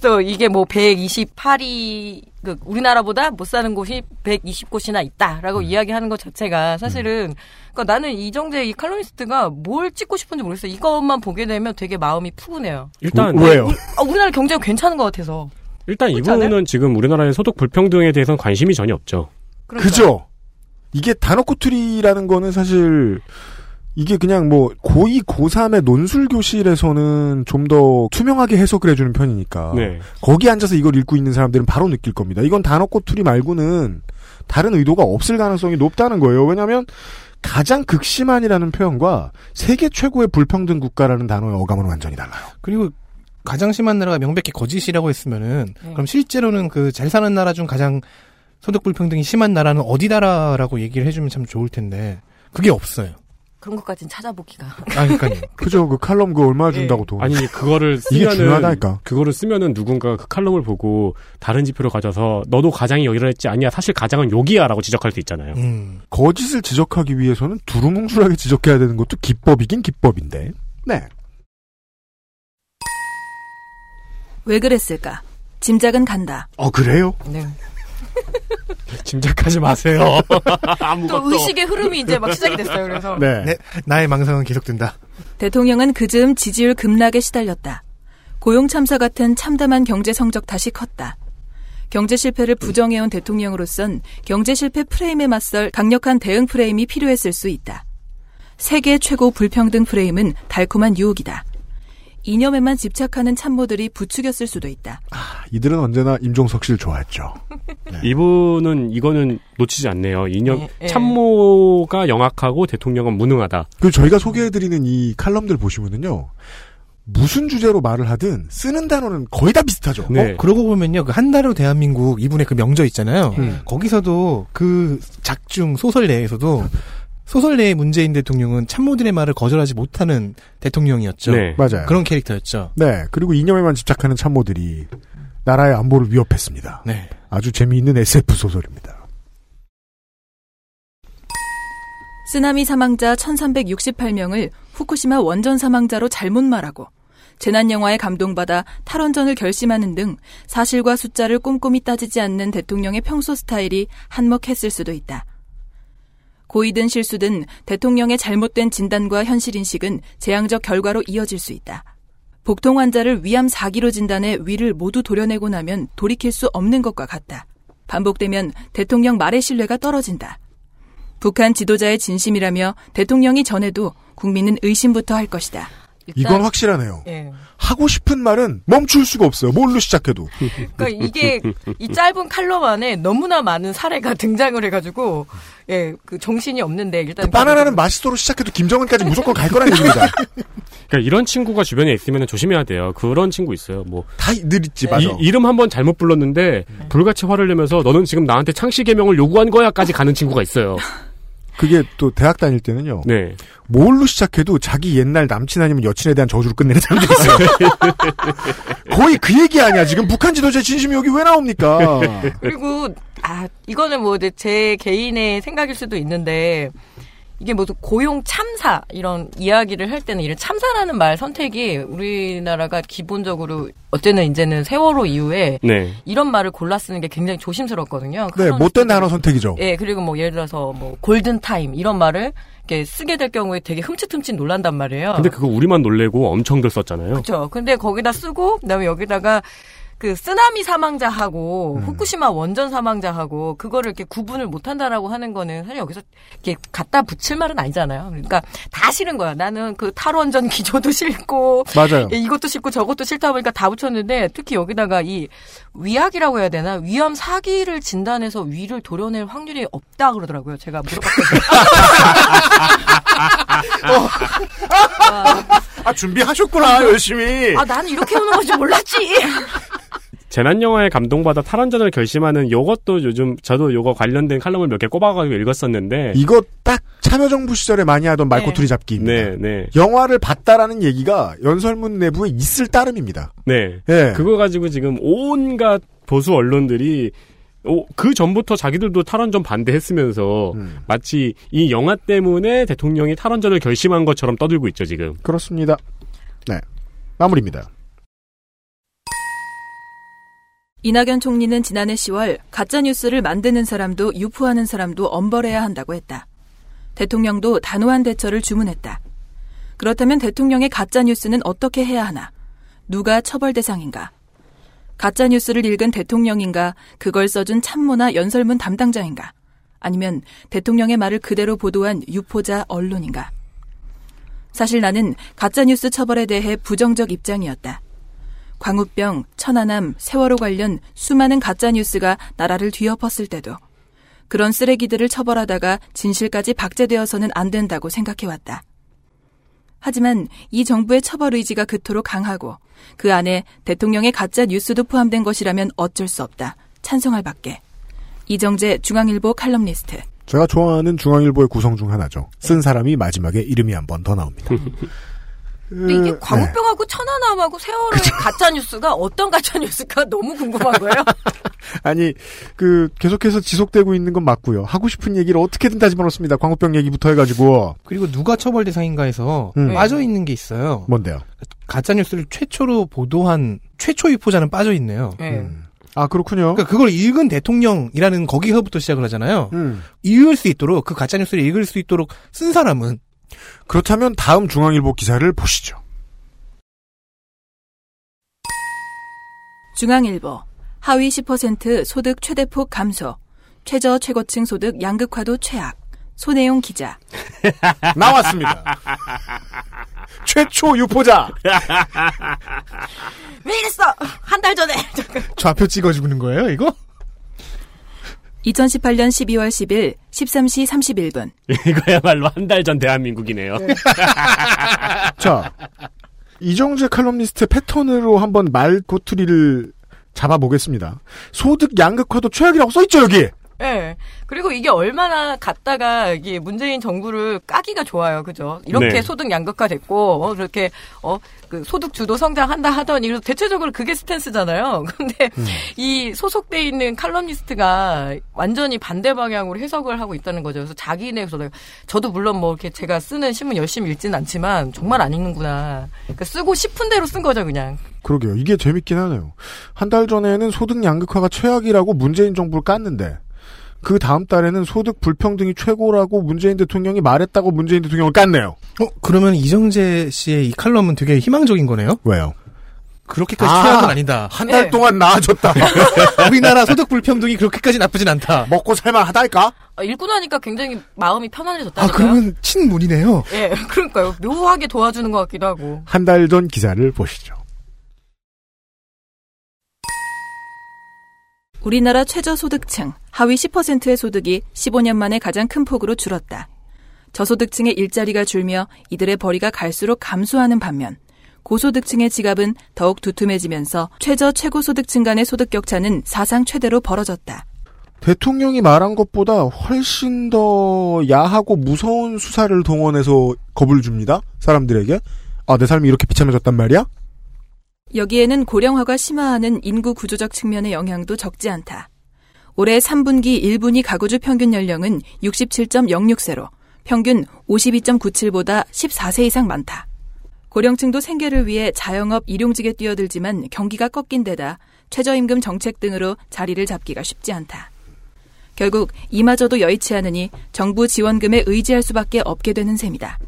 그래서 이게 뭐 128이 그 우리나라보다 못 사는 곳이 120곳이나 있다라고 음. 이야기하는 것 자체가 사실은 그러니까 나는 이정재 이 칼럼니스트가 뭘 찍고 싶은지 모르겠어요. 이것만 보게 되면 되게 마음이 푸근해요. 일단 왜요? 아, 우리나라 경제가 괜찮은 것 같아서. 일단? 이분은 지금 우리나라의 소득 불평등에 대해서는 관심이 전혀 없죠. 그러니까. 그죠? 이게 단어 꼬투리라는 거는 사실 이게 그냥 뭐 고2, 고3의 논술 교실에서는 좀 더 투명하게 해석을 해주는 편이니까 네. 거기 앉아서 이걸 읽고 있는 사람들은 바로 느낄 겁니다. 이건 단어 꼬투리 말고는 다른 의도가 없을 가능성이 높다는 거예요. 왜냐하면 가장 극심한이라는 표현과 세계 최고의 불평등 국가라는 단어의 어감은 완전히 달라요. 그리고 가장 심한 나라가 명백히 거짓이라고 했으면은 네. 그럼 실제로는 그 잘 사는 나라 중 가장 소득 불평등이 심한 나라는 어디다라고 얘기를 해주면 참 좋을 텐데 그게 없어요. 그런 것까진 찾아보기가. 아, 그러니까요. [LAUGHS] 그죠? 그 칼럼 그 얼마 준다고 돈. 아니 그거를 쓰면은 중요하다니까. 그거를 쓰면은 누군가 그 칼럼을 보고 다른 지표를 가져서 너도 가장이 여기라 했지 아니야 사실 가장은 여기야 라고 지적할 수 있잖아요. 음. 거짓을 지적하기 위해서는 두루뭉술하게 지적해야 되는 것도 기법이긴 기법인데. 네. 왜 그랬을까? 짐작은 간다. 어 그래요? 네. [LAUGHS] 짐작하지 마세요. [LAUGHS] 또 의식의 흐름이 이제 막 시작이 됐어요. 그래서 네. 네, 나의 망상은 계속된다. 대통령은 그즈음 지지율 급락에 시달렸다. 고용 참사 같은 참담한 경제 성적 탓이 컸다. 경제 실패를 부정해온 대통령으로선 경제 실패 프레임에 맞설 강력한 대응 프레임이 필요했을 수 있다. 세계 최고 불평등 프레임은 달콤한 유혹이다. 이념에만 집착하는 참모들이 부추겼을 수도 있다. 이들은 언제나 임종석 씨를 좋아했죠. [LAUGHS] 이분은 이거는 놓치지 않네요. 이념 예, 예. 참모가 영악하고 대통령은 무능하다. 그리고 저희가 소개해드리는 이 칼럼들 보시면은요. 무슨 주제로 말을 하든 쓰는 단어는 거의 다 비슷하죠. 네. 어, 그러고 보면요, 그한 달후 대한민국 이분의 그 명저 있잖아요. 음. 거기서도 그 작중 소설 내에서도 소설 내의 문재인 대통령은 참모들의 말을 거절하지 못하는 대통령이었죠. 네. 맞아요. 그런 캐릭터였죠. 네. 그리고 이념에만 집착하는 참모들이 나라의 안보를 위협했습니다. 네. 아주 재미있는 SF 소설입니다. 쓰나미 사망자 1368명을 후쿠시마 원전 사망자로 잘못 말하고 재난 영화에 감동받아 탈원전을 결심하는 등 사실과 숫자를 꼼꼼히 따지지 않는 대통령의 평소 스타일이 한몫했을 수도 있다. 고의든 실수든 대통령의 잘못된 진단과 현실 인식은 재앙적 결과로 이어질 수 있다. 복통 환자를 위암 4기로 진단해 위를 모두 도려내고 나면 돌이킬 수 없는 것과 같다. 반복되면 대통령 말의 신뢰가 떨어진다. 북한 지도자의 진심이라며 대통령이 전해도 국민은 의심부터 할 것이다. 이건 확실하네요. 예. 하고 싶은 말은 멈출 수가 없어요. 뭘로 시작해도. [LAUGHS] 그러니까 이게 이 짧은 칼럼 안에 너무나 많은 사례가 등장을 해가지고 예, 그 정신이 없는데 일단 그 바나나는 마시도로 시작해도 김정은까지 무조건 갈 거란 얘기입니다. [LAUGHS] 그러니까 이런 친구가 주변에 있으면 조심해야 돼요. 그런 친구 있어요. 뭐다늘 있지, 맞아. 이, 이름 한번 잘못 불렀는데 불같이 화를 내면서 너는 지금 나한테 창씨 개명을 요구한 거야까지 가는 친구가 있어요. [LAUGHS] 그게 또 대학 다닐 때는요. 네. 뭘로 시작해도 자기 옛날 남친 아니면 여친에 대한 저주를 끝내는 사람들이 있어요. [LAUGHS] 거의 그 얘기 아니야. 지금 북한 지도자의 진심이 여기 왜 나옵니까? 그리고 아 이거는 뭐 제 개인의 생각일 수도 있는데 이게 뭐 고용 참사 이런 이야기를 할 때는 이런 참사라는 말 선택이 우리나라가 기본적으로 어쨌든 이제는 세월호 이후에 네. 이런 말을 골라 쓰는 게 굉장히 조심스럽거든요. 네, 못된 단어 선택이죠. 예, 그리고 뭐 예를 들어서 뭐 골든 타임 이런 말을 이렇게 쓰게 될 경우에 되게 흠칫흠칫 놀란단 말이에요. 근데 그거 우리만 놀래고 엄청들 썼잖아요. 그렇죠. 근데 거기다 쓰고 그다음에 여기다가 그 쓰나미 사망자하고 음. 후쿠시마 원전 사망자하고 그거를 이렇게 구분을 못 한다라고 하는 거는 사실 여기서 이렇게 갖다 붙일 말은 아니잖아요. 그러니까 다 싫은 거야. 나는 그 탈원전 [LAUGHS] 기조도 싫고 맞아요. 예, 이것도 싫고 저것도 싫다 보니까 다 붙였는데 특히 여기다가 이 위약이라고 해야 되나 위암 사기를 진단해서 위를 도려낼 확률이 없다 그러더라고요. 제가 물어봤거든요. [LAUGHS] 아 준비하셨구나 열심히. 아 나는 이렇게 오는 건지 몰랐지. [LAUGHS] 재난 영화에 감동받아 탈원전을 결심하는 요것도 요즘 저도 요거 관련된 칼럼을 몇 개 꼽아가지고 읽었었는데 이거 딱 참여정부 시절에 많이 하던 말꼬투리 잡기입니다. 네, 네. 영화를 봤다라는 얘기가 연설문 내부에 있을 따름입니다. 네. 예. 그거 가지고 지금 온갖 보수 언론들이 오, 그 전부터 자기들도 탈원전 반대했으면서 음. 마치 이 영화 때문에 대통령이 탈원전을 결심한 것처럼 떠들고 있죠 지금. 그렇습니다. 네. 마무리입니다. 이낙연 총리는 지난해 10월 가짜뉴스를 만드는 사람도 유포하는 사람도 엄벌해야 한다고 했다. 대통령도 단호한 대처를 주문했다. 그렇다면 대통령의 가짜뉴스는 어떻게 해야 하나? 누가 처벌 대상인가? 가짜뉴스를 읽은 대통령인가? 그걸 써준 참모나 연설문 담당자인가? 아니면 대통령의 말을 그대로 보도한 유포자 언론인가? 사실 나는 가짜뉴스 처벌에 대해 부정적 입장이었다. 광우병, 천안함, 세월호 관련 수많은 가짜 뉴스가 나라를 뒤엎었을 때도 그런 쓰레기들을 처벌하다가 진실까지 박제되어서는 안 된다고 생각해왔다. 하지만 이 정부의 처벌 의지가 그토록 강하고 그 안에 대통령의 가짜 뉴스도 포함된 것이라면 어쩔 수 없다. 찬성할 밖에. 이정재 중앙일보 칼럼니스트. 제가 좋아하는 중앙일보의 구성 중 하나죠. 쓴 사람이 마지막에 이름이 한 번 더 나옵니다. [LAUGHS] 근데 이게 네. 광우병하고 천안함하고 세월호 가짜 뉴스가 어떤 가짜 뉴스가 너무 궁금한 거예요. [LAUGHS] 아니 그 계속해서 지속되고 있는 건 맞고요. 하고 싶은 얘기를 어떻게든 다 집어넣습니다. 광우병 얘기부터 해가지고 그리고 누가 처벌 대상인가 해서 음. 빠져 있는 게 있어요. 뭔데요? 가짜 뉴스를 최초로 보도한 최초 유포자는 빠져 있네요. 네. 아 그렇군요. 그러니까 그걸 읽은 대통령이라는 거기서부터 시작을 하잖아요. 음. 읽을 수 있도록 그 가짜 뉴스를 읽을 수 있도록 쓴 사람은 그렇다면 다음 중앙일보 기사를 보시죠. 중앙일보. 하위 10% 소득 최대폭 감소. 최저 최고층 소득 양극화도 최악. 손혜용 기자. [LAUGHS] 나왔습니다. 최초 유포자. 왜 이랬어? 한 달 전에. 좌표 찍어주는 거예요, 이거? 2018년 12월 10일 13시 31분. 이거야말로 한 달 전 대한민국이네요. [LAUGHS] 자 이정재 칼럼니스트의 패턴으로 한번 말꼬투리를 잡아보겠습니다. 소득 양극화도 최악이라고 써있죠 여기. 예. 그리고 이게 얼마나 갔다가 이게 문재인 정부를 까기가 좋아요. 그죠? 이렇게 네. 소득 양극화 됐고, 어, 그렇게, 어, 그 소득 주도 성장한다 하더니, 그래서 대체적으로 그게 스탠스잖아요. [LAUGHS] 근데 이 소속돼 있는 칼럼니스트가 완전히 반대 방향으로 해석을 하고 있다는 거죠. 그래서 자기네에서 저도 물론 뭐 이렇게 제가 쓰는 신문 열심히 읽지는 않지만 정말 안 읽는구나. 그러니까 쓰고 싶은 대로 쓴 거죠, 그냥. 그러게요. 이게 재밌긴 하네요. 한 달 전에는 소득 양극화가 최악이라고 문재인 정부를 깠는데 그 다음 달에는 소득 불평등이 최고라고 문재인 대통령이 말했다고 문재인 대통령을 깠네요. 어, 그러면 이정재 씨의 이 칼럼은 되게 희망적인 거네요? 왜요? 그렇게까지 아, 최악은 아니다. 한달 동안 나아졌다. [LAUGHS] 우리나라 소득 불평등이 그렇게까지 나쁘진 않다. 먹고 살만하다니까? 아, 읽고 나니까 굉장히 마음이 아, 편안해졌다니까요. 그러면 친문이네요. 예, [LAUGHS] 그러니까요. 묘하게 도와주는 것 같기도 하고. 한 달 전 기사를 보시죠. 우리나라 최저소득층 하위 10%의 소득이 15년 만에 가장 큰 폭으로 줄었다. 저소득층의 일자리가 줄며 이들의 벌이가 갈수록 감소하는 반면 고소득층의 지갑은 더욱 두툼해지면서 최저 최고소득층 간의 소득 격차는 사상 최대로 벌어졌다. 대통령이 말한 것보다 훨씬 더 야하고 무서운 수사를 동원해서 겁을 줍니다. 사람들에게. 아, 내 삶이 이렇게 비참해졌단 말이야? 여기에는 고령화가 심화하는 인구 구조적 측면의 영향도 적지 않다. 올해 3분기 1분위 가구주 평균 연령은 67.06세로 평균 52.97보다 14세 이상 많다. 고령층도 생계를 위해 자영업 일용직에 뛰어들지만 경기가 꺾인 데다 최저임금 정책 등으로 자리를 잡기가 쉽지 않다. 결국 이마저도 여의치 않으니 정부 지원금에 의지할 수밖에 없게 되는 셈이다.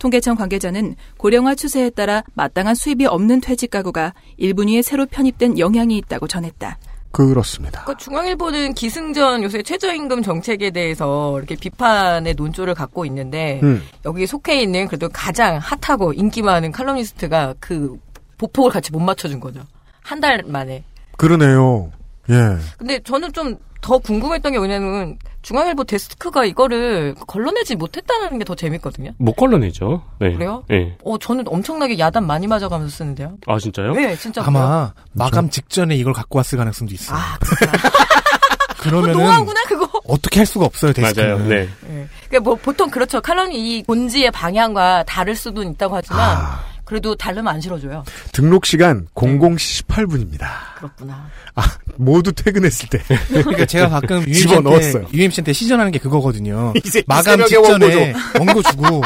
통계청 관계자는 고령화 추세에 따라 마땅한 수입이 없는 퇴직 가구가 1분위에 새로 편입된 영향이 있다고 전했다. 그렇습니다. 그 중앙일보는 기승전 요새 최저임금 정책에 대해서 이렇게 비판의 논조를 갖고 있는데 음. 여기 속해 있는 그래도 가장 핫하고 인기 많은 칼럼니스트가 그 보폭을 같이 못 맞춰준 거죠. 한 달 만에. 그러네요. 예. 근데 저는 좀 더 궁금했던 게 뭐냐면 중앙일보 데스크가 이거를 걸러내지 못했다는 게 더 재밌거든요. 못 걸러내죠. 네. 그래요? 네. 어, 저는 엄청나게 야단 많이 맞아가면서 쓰는데요. 아 진짜요? 네, 진짜. 아마 마감 직전에 이걸 갖고 왔을 가능성도 있어요. 아, [LAUGHS] 그러면은 노하우구나 그거. 어떻게 할 수가 없어요 데스크는. 맞아요. 네. 네. 그러니까 뭐 보통 그렇죠. 칼럼이 이 본지의 방향과 다를 수도 있다고 하지만 아. 그래도 다르면 안 실어줘요. 등록 시간 00시 18분입니다. 그렇구나. 아, 모두 퇴근했을 때. 그러니까 제가 가끔 UMC한테, 넣었어요. UMC한테 시전하는 게 그거거든요. [LAUGHS] 마감 직전에 원고 주고.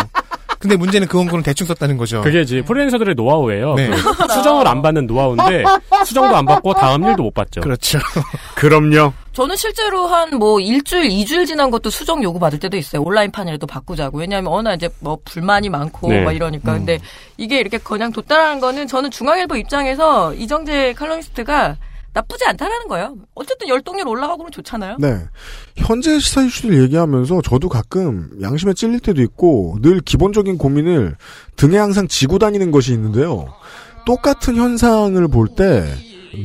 근데 문제는 그 원고는 대충 썼다는 거죠. 그게 이제 프리랜서들의 노하우예요. 네. 그 수정을 안 받는 노하우인데 [LAUGHS] 수정도 안 받고 다음 일도 못 받죠. 그렇죠. [LAUGHS] 그럼요. 저는 실제로 한 뭐 일주일, 이주일 지난 것도 수정 요구 받을 때도 있어요. 온라인 판이라도 바꾸자고. 왜냐하면 날 이제 뭐 불만이 많고 네. 막 이러니까. 음. 근데 이게 이렇게 그냥 뒀다라는 거는 저는 중앙일보 입장에서 이정재 칼럼니스트가 나쁘지 않다라는 거예요. 어쨌든 열동률 올라가고 그러면 좋잖아요. 네. 현재 시사 이슈들 얘기하면서 저도 가끔 양심에 찔릴 때도 있고 늘 기본적인 고민을 등에 항상 지고 다니는 것이 있는데요. 똑같은 현상을 볼 때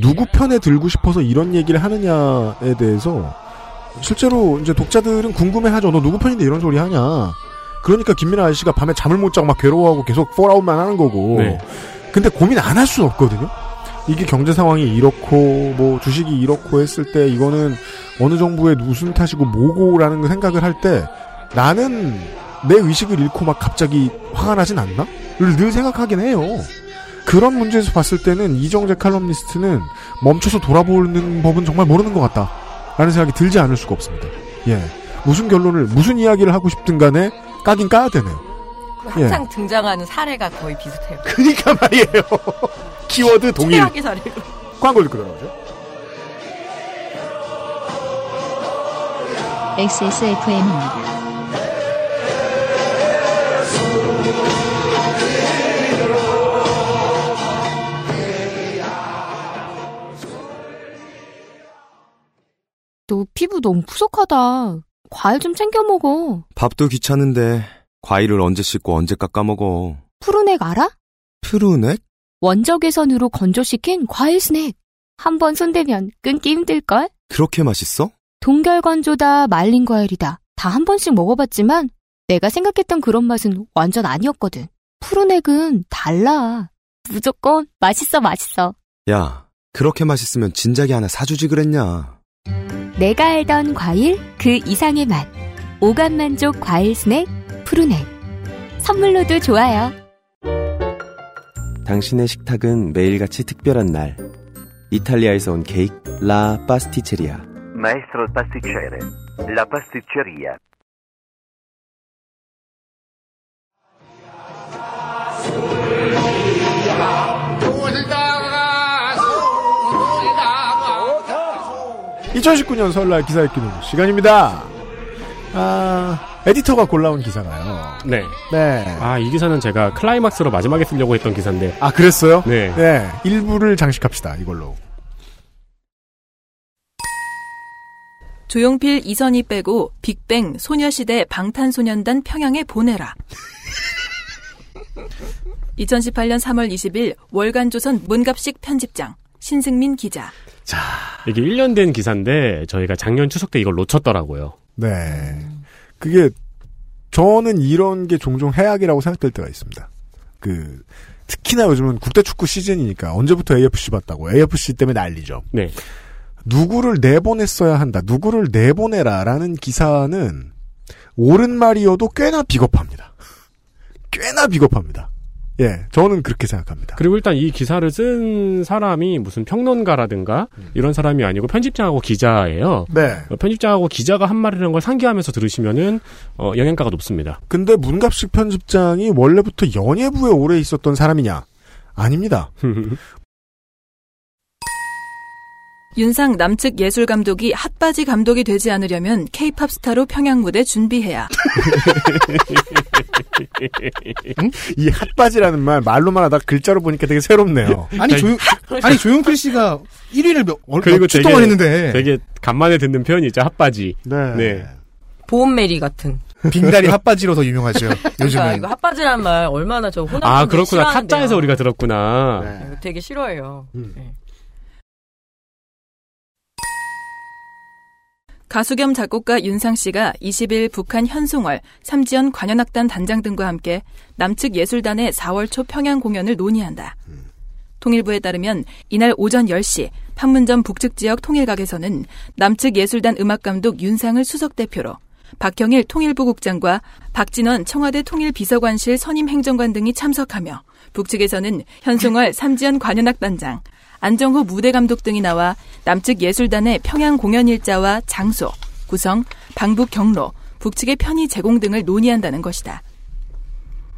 누구 편에 들고 싶어서 이런 얘기를 하느냐에 대해서 실제로 이제 독자들은 궁금해하죠. 너 누구 편인데 이런 소리 하냐. 그러니까 김민아 아저씨가 밤에 잠을 못 자고 막 괴로워하고 계속 폴아웃만 하는 거고. 네. 근데 고민 안 할 수는 없거든요. 이게 경제 상황이 이렇고 뭐 주식이 이렇고 했을 때 이거는 어느 정부의 무슨 탓이고 뭐고라는 생각을 할 때 나는 내 의식을 잃고 막 갑자기 화가 나진 않나?를 늘 생각하긴 해요. 그런 문제에서 봤을 때는 이정재 칼럼니스트는 멈춰서 돌아보는 법은 정말 모르는 것 같다. 라는 생각이 들지 않을 수가 없습니다. 예. 무슨 결론을, 무슨 이야기를 하고 싶든 간에 까긴 까야 되네요. 예. 항상 등장하는 사례가 거의 비슷해요. 그니까 말이에요. [LAUGHS] 키워드 동일. 최악의 사례로. 광고 듣고 돌아오죠. XSFM입니다. 너 피부 너무 푸석하다. 과일 좀 챙겨 먹어. 밥도 귀찮은데 과일을 언제 씻고 언제 깎아 먹어. 푸르넥 알아? 푸르넥? 원적외선으로 건조시킨 과일 스낵. 한번 손대면 끊기 힘들걸? 그렇게 맛있어? 동결 건조다 말린 과일이다. 다 한 번씩 먹어봤지만 내가 생각했던 그런 맛은 완전 아니었거든. 푸르넥은 달라. 무조건 맛있어 맛있어. 야, 그렇게 맛있으면 진작에 하나 사주지 그랬냐. 내가 알던 과일 그 이상의 맛. 오감 만족 과일 스낵 푸르넥. 선물로도 좋아요. 당신의 식탁은 매일같이 특별한 날. 이탈리아에서 온 케이크 라 파스티체리아. Maestro pasticcere. La pasticceria. 이 2019년 설날 기사 읽기 놀이 시간입니다. 아, 에디터가 골라온 기사가요. 네. 네. 아, 이 기사는 제가 클라이막스로 마지막에 쓰려고 했던 기사인데. 아, 그랬어요? 네. 네. 일부를 장식합시다, 이걸로. 조용필, 이선희 빼고 빅뱅, 소녀시대, 방탄소년단 평양에 보내라. 2018년 3월 20일 월간조선 문갑식 편집장 신승민 기자. 이게 1년 된 기사인데 저희가 작년 추석 때 이걸 놓쳤더라고요. 네. 그게, 저는 이런 게 종종 해악이라고 생각될 때가 있습니다. 그, 특히나 요즘은 국대 축구 시즌이니까 언제부터 AFC 봤다고 AFC 때문에 난리죠. 네. 누구를 내보냈어야 한다. 누구를 내보내라라는 기사는 옳은 말이어도 꽤나 비겁합니다. [LAUGHS] 꽤나 비겁합니다. 예, 저는 그렇게 생각합니다. 그리고 일단 이 기사를 쓴 사람이 무슨 평론가라든가 이런 사람이 아니고 편집장하고 기자예요. 네. 어, 편집장하고 기자가 한 말이라는 걸 상기하면서 들으시면은 어, 영향가가 높습니다. 근데 문갑식 편집장이 원래부터 연예부에 오래 있었던 사람이냐? 아닙니다. [LAUGHS] 윤상 남측 예술 감독이 핫바지 감독이 되지 않으려면 케이팝 스타로 평양 무대 준비해야. 이 핫바지라는 말 말로만 하다 글자로 보니까 되게 새롭네요. 아니 조용 아니 조용필 씨가 1위를 몇, 얼, 그리고 몇주 되게, 동안 했는데 되게 간만에 듣는 표현이죠. 핫바지. 네. 보온메리 같은. 빙다리 핫바지로 더 유명하죠. 그러니까 요즘은. 이거 핫바지라는 말 얼마나 저 호남 아, 그렇구나. 타짜에서 우리가 들었구나. 이거 되게 싫어해요. 네. 가수 겸 작곡가 윤상 씨가 20일 북한 현송월, 삼지연 관현악단 단장 등과 함께 남측 예술단의 4월 초 평양 공연을 논의한다. 통일부에 따르면 이날 오전 10시 판문점 북측 지역 통일각에서는 남측 예술단 음악감독 윤상을 수석 대표로 박형일 통일부 국장과 박진원 청와대 통일비서관실 선임 행정관 등이 참석하며 북측에서는 현송월 삼지연 관현악단장, 안정호 무대 감독 등이 나와 남측 예술단의 평양 공연 일자와 장소, 구성, 방북 경로, 북측의 편의 제공 등을 논의한다는 것이다.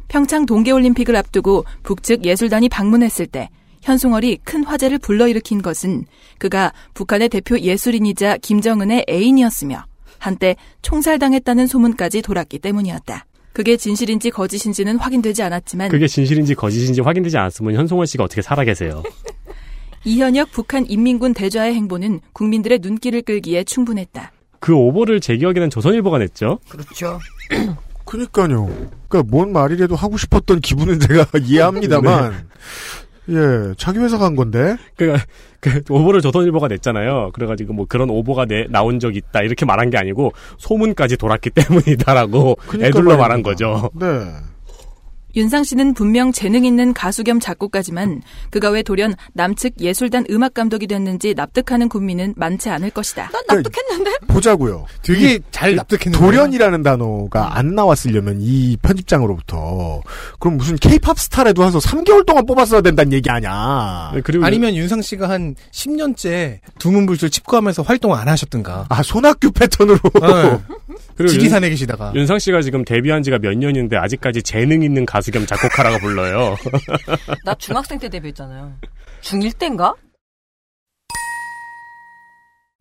평창 동계올림픽을 앞두고 북측 예술단이 방문했을 때 현송월이 큰 화제를 불러일으킨 것은 그가 북한의 대표 예술인이자 김정은의 애인이었으며 한때 총살당했다는 소문까지 돌았기 때문이었다. 그게 진실인지 거짓인지는 확인되지 않았지만 그게 진실인지 거짓인지 확인되지 않았으면 현송월 씨가 어떻게 살아계세요? [LAUGHS] 이현역 북한 인민군 대좌의 행보는 국민들의 눈길을 끌기에 충분했다. 그 오보를 제 기억에는 조선일보가 냈죠. 그렇죠. [CLEARS THROAT] 그니까요. 그니까 뭔 말이라도 하고 싶었던 기분은 제가 [LAUGHS] 이해합니다만, 예, 자기 회사 간 건데. 그러니까 그 오보를 조선일보가 냈잖아요. 그래가지고 뭐 그런 오보가 내, 나온 적 있다 이렇게 말한 게 아니고 소문까지 돌았기 [LAUGHS] 때문이다라고 그러니까 애둘러 말입니다. 말한 거죠. 네. 윤상 씨는 분명 재능 있는 가수 겸 작곡가지만 그가 왜 돌연 남측 예술단 음악 감독이 됐는지 납득하는 국민은 많지 않을 것이다. 난 납득했는데? 보자고요. 되게 이- 잘이 납득했는데. 돌연이라는 단어가 안 나왔으려면 이 편집장으로부터 그럼 무슨 케이팝 스타라도 해서 3개월 동안 뽑았어야 된다는 얘기 아니야. 그리고 아니면 윤상 씨가 한 10년째 두문불출 칩구하면서 활동 안 하셨던가. 아 손학규 패턴으로. 네. [LAUGHS] 그리고 지리산에 계시다가. 윤상 씨가 지금 데뷔한 지가 몇 년인데 아직까지 재능 있는 가수 겸 작곡가라고 불러요. [LAUGHS] 나 중학생 때 데뷔했잖아요. 중1 때인가?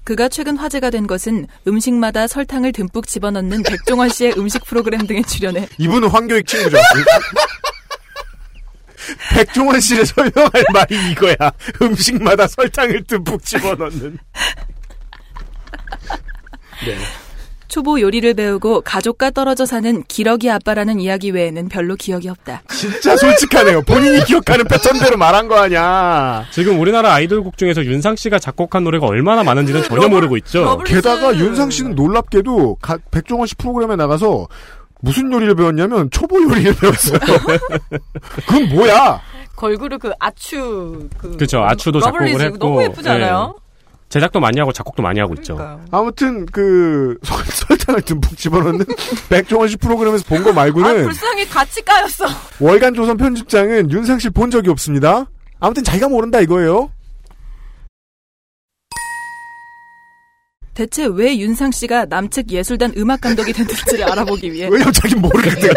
그가 최근 화제가 된 것은 음식마다 설탕을 듬뿍 집어넣는 백종원 씨의 음식 프로그램 등에 출연해 이분은 황교익 친구죠. [LAUGHS] 백종원 씨를 설명할 말이 이거야. 음식마다 설탕을 듬뿍 집어넣는. [LAUGHS] 초보 요리를 배우고 가족과 떨어져 사는 기러기 아빠라는 이야기 외에는 별로 기억이 없다. 진짜 솔직하네요. 본인이 기억하는 패턴대로 말한 거 아니야. 지금 우리나라 아이돌곡 중에서 윤상 씨가 작곡한 노래가 얼마나 많은지는 전혀 모르고 있죠. 게다가 윤상 씨는 놀랍게도 가- 백종원 씨 프로그램에 나가서 무슨 요리를 배웠냐면 초보 요리를 배웠어요. [LAUGHS] 그건 뭐야? 걸그룹 그 아추 그 그렇죠. 아추도 작곡을 했고 너무 예쁘지 않아요? 예. 제작도 많이 하고 작곡도 많이 하고 있죠. 아무튼 그 설- [LAUGHS] 설탕을 듬뿍 집어넣는 [LAUGHS] 백종원 씨 프로그램에서 본거아 말고는 불쌍히 같이 까였어. [LAUGHS] 월간 조선 편집장은 윤상 씨본 적이 없습니다. 아무튼 자기가 모른다 이거예요. 대체 왜 윤상 씨가 남측 예술단 음악 감독이 됐는지를 알아보기 위해 왜냐면 자기 모르거든.